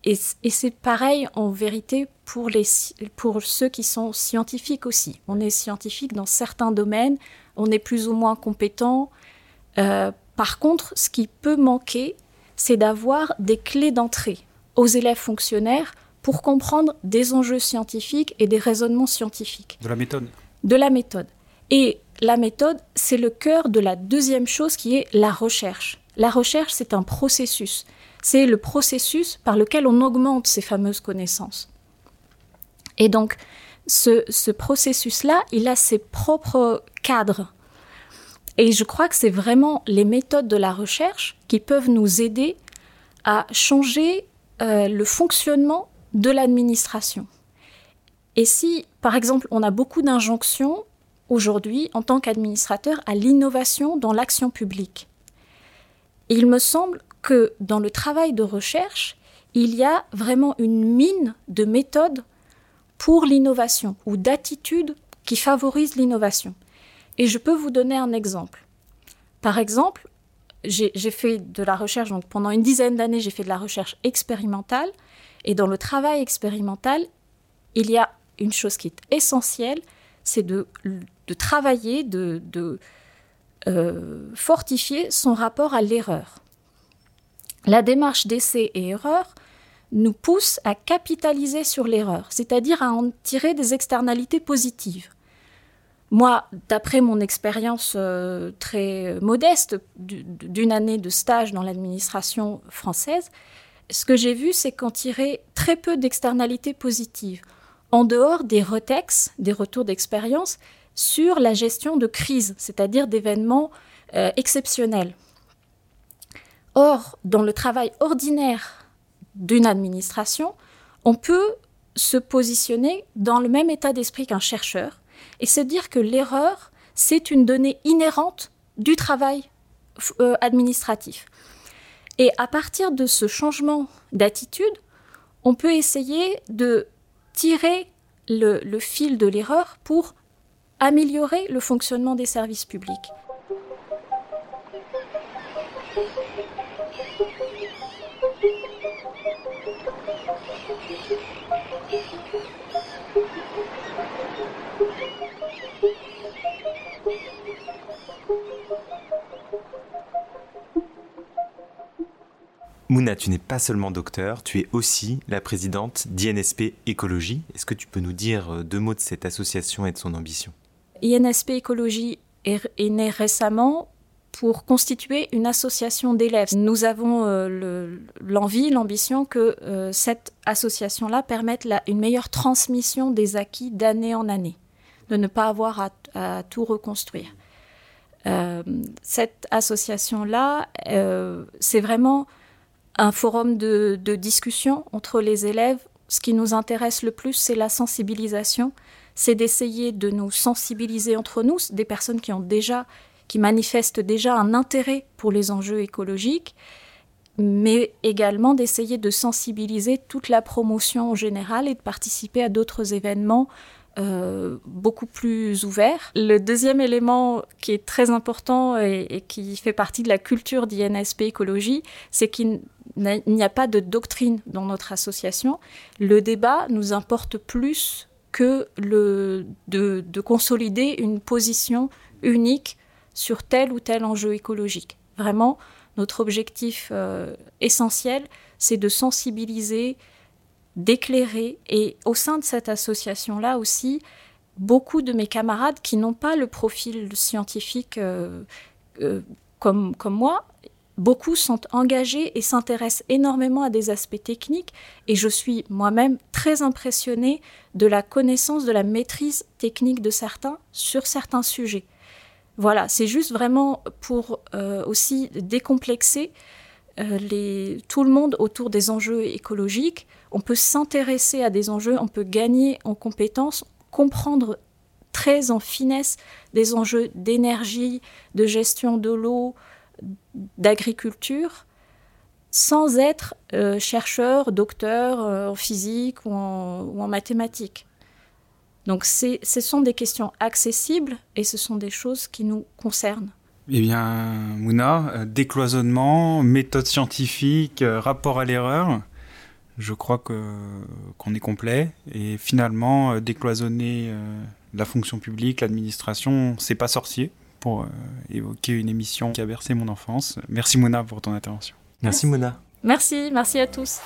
Et, c'est pareil en vérité pour, les, pour ceux qui sont scientifiques aussi. On est scientifique dans certains domaines, on est plus ou moins compétent. Euh, par contre, ce qui peut manquer, c'est d'avoir des clés d'entrée aux élèves fonctionnaires pour comprendre des enjeux scientifiques et des raisonnements scientifiques. De la méthode. De la méthode. Et la méthode, c'est le cœur de la deuxième chose qui est la recherche. La recherche, c'est un processus. C'est le processus par lequel on augmente ces fameuses connaissances. Et donc, ce, processus-là, il a ses propres cadres. Et je crois que c'est vraiment les méthodes de la recherche qui peuvent nous aider à changer euh, le fonctionnement de l'administration. Et si, par exemple, on a beaucoup d'injonctions aujourd'hui en tant qu'administrateur à l'innovation dans l'action publique, il me semble que dans le travail de recherche, il y a vraiment une mine de méthodes pour l'innovation ou d'attitudes qui favorisent l'innovation. Et je peux vous donner un exemple. Par exemple, j'ai fait de la recherche, donc pendant une dizaine d'années, j'ai fait de la recherche expérimentale. Et dans le travail expérimental, il y a une chose qui est essentielle, c'est de, travailler, de, euh, fortifier son rapport à l'erreur. La démarche d'essai et erreur nous pousse à capitaliser sur l'erreur, c'est-à-dire à en tirer des externalités positives. Moi, d'après mon expérience euh, très modeste d'une année de stage dans l'administration française, ce que j'ai vu, c'est qu'en tirait très peu d'externalités positives, en dehors des retex, des retours d'expérience, sur la gestion de crise, c'est-à-dire d'événements euh, exceptionnels. Or, dans le travail ordinaire d'une administration, on peut se positionner dans le même état d'esprit qu'un chercheur et se dire que l'erreur, c'est une donnée inhérente du travail euh, administratif. Et à partir de ce changement d'attitude, on peut essayer de tirer le fil de l'erreur pour améliorer le fonctionnement des services publics. Mouna, tu n'es pas seulement docteur, tu es aussi la présidente d'INSP Écologie. Est-ce que tu peux nous dire euh, deux mots de cette association et de son ambition? INSP Écologie est, née récemment pour constituer une association d'élèves. Nous avons euh, l'envie, l'ambition que euh, cette association-là permette une meilleure transmission des acquis d'année en année, de ne pas avoir à, tout reconstruire. cette association-là, c'est vraiment un forum de, discussion entre les élèves. Ce qui nous intéresse le plus, c'est la sensibilisation. C'est d'essayer de nous sensibiliser entre nous, des personnes qui ont déjà, qui manifestent déjà un intérêt pour les enjeux écologiques, mais également d'essayer de sensibiliser toute la promotion en général et de participer à d'autres événements euh, beaucoup plus ouverts. Le deuxième élément qui est très important et, qui fait partie de la culture d'INSP écologie, c'est qu'il il n'y a pas de doctrine dans notre association. Le débat nous importe plus que le, de, consolider une position unique sur tel ou tel enjeu écologique. Vraiment, notre objectif euh, essentiel, c'est de sensibiliser, d'éclairer, et au sein de cette association-là aussi, beaucoup de mes camarades qui n'ont pas le profil scientifique euh, euh, comme, comme moi, Beaucoup sont engagés et s'intéressent énormément à des aspects techniques et je suis moi-même très impressionnée de la connaissance, de la maîtrise technique de certains sur certains sujets. Voilà, c'est juste vraiment pour euh, aussi décomplexer euh, tout le monde autour des enjeux écologiques. On peut s'intéresser à des enjeux, on peut gagner en compétences, comprendre très en finesse des enjeux d'énergie, de gestion de l'eau, d'agriculture sans être euh, chercheur, docteur euh, en physique ou en, mathématiques. Donc ce sont des questions accessibles et ce sont des choses qui nous concernent. Eh bien, Mouna, euh, décloisonnement, méthode scientifique, rapport à l'erreur, je crois qu'on est complet. Et finalement, décloisonner la fonction publique, l'administration, c'est pas sorcier pour euh, évoquer une émission qui a bercé mon enfance. Merci Mona pour ton intervention. Merci Mona. Merci, merci à tous.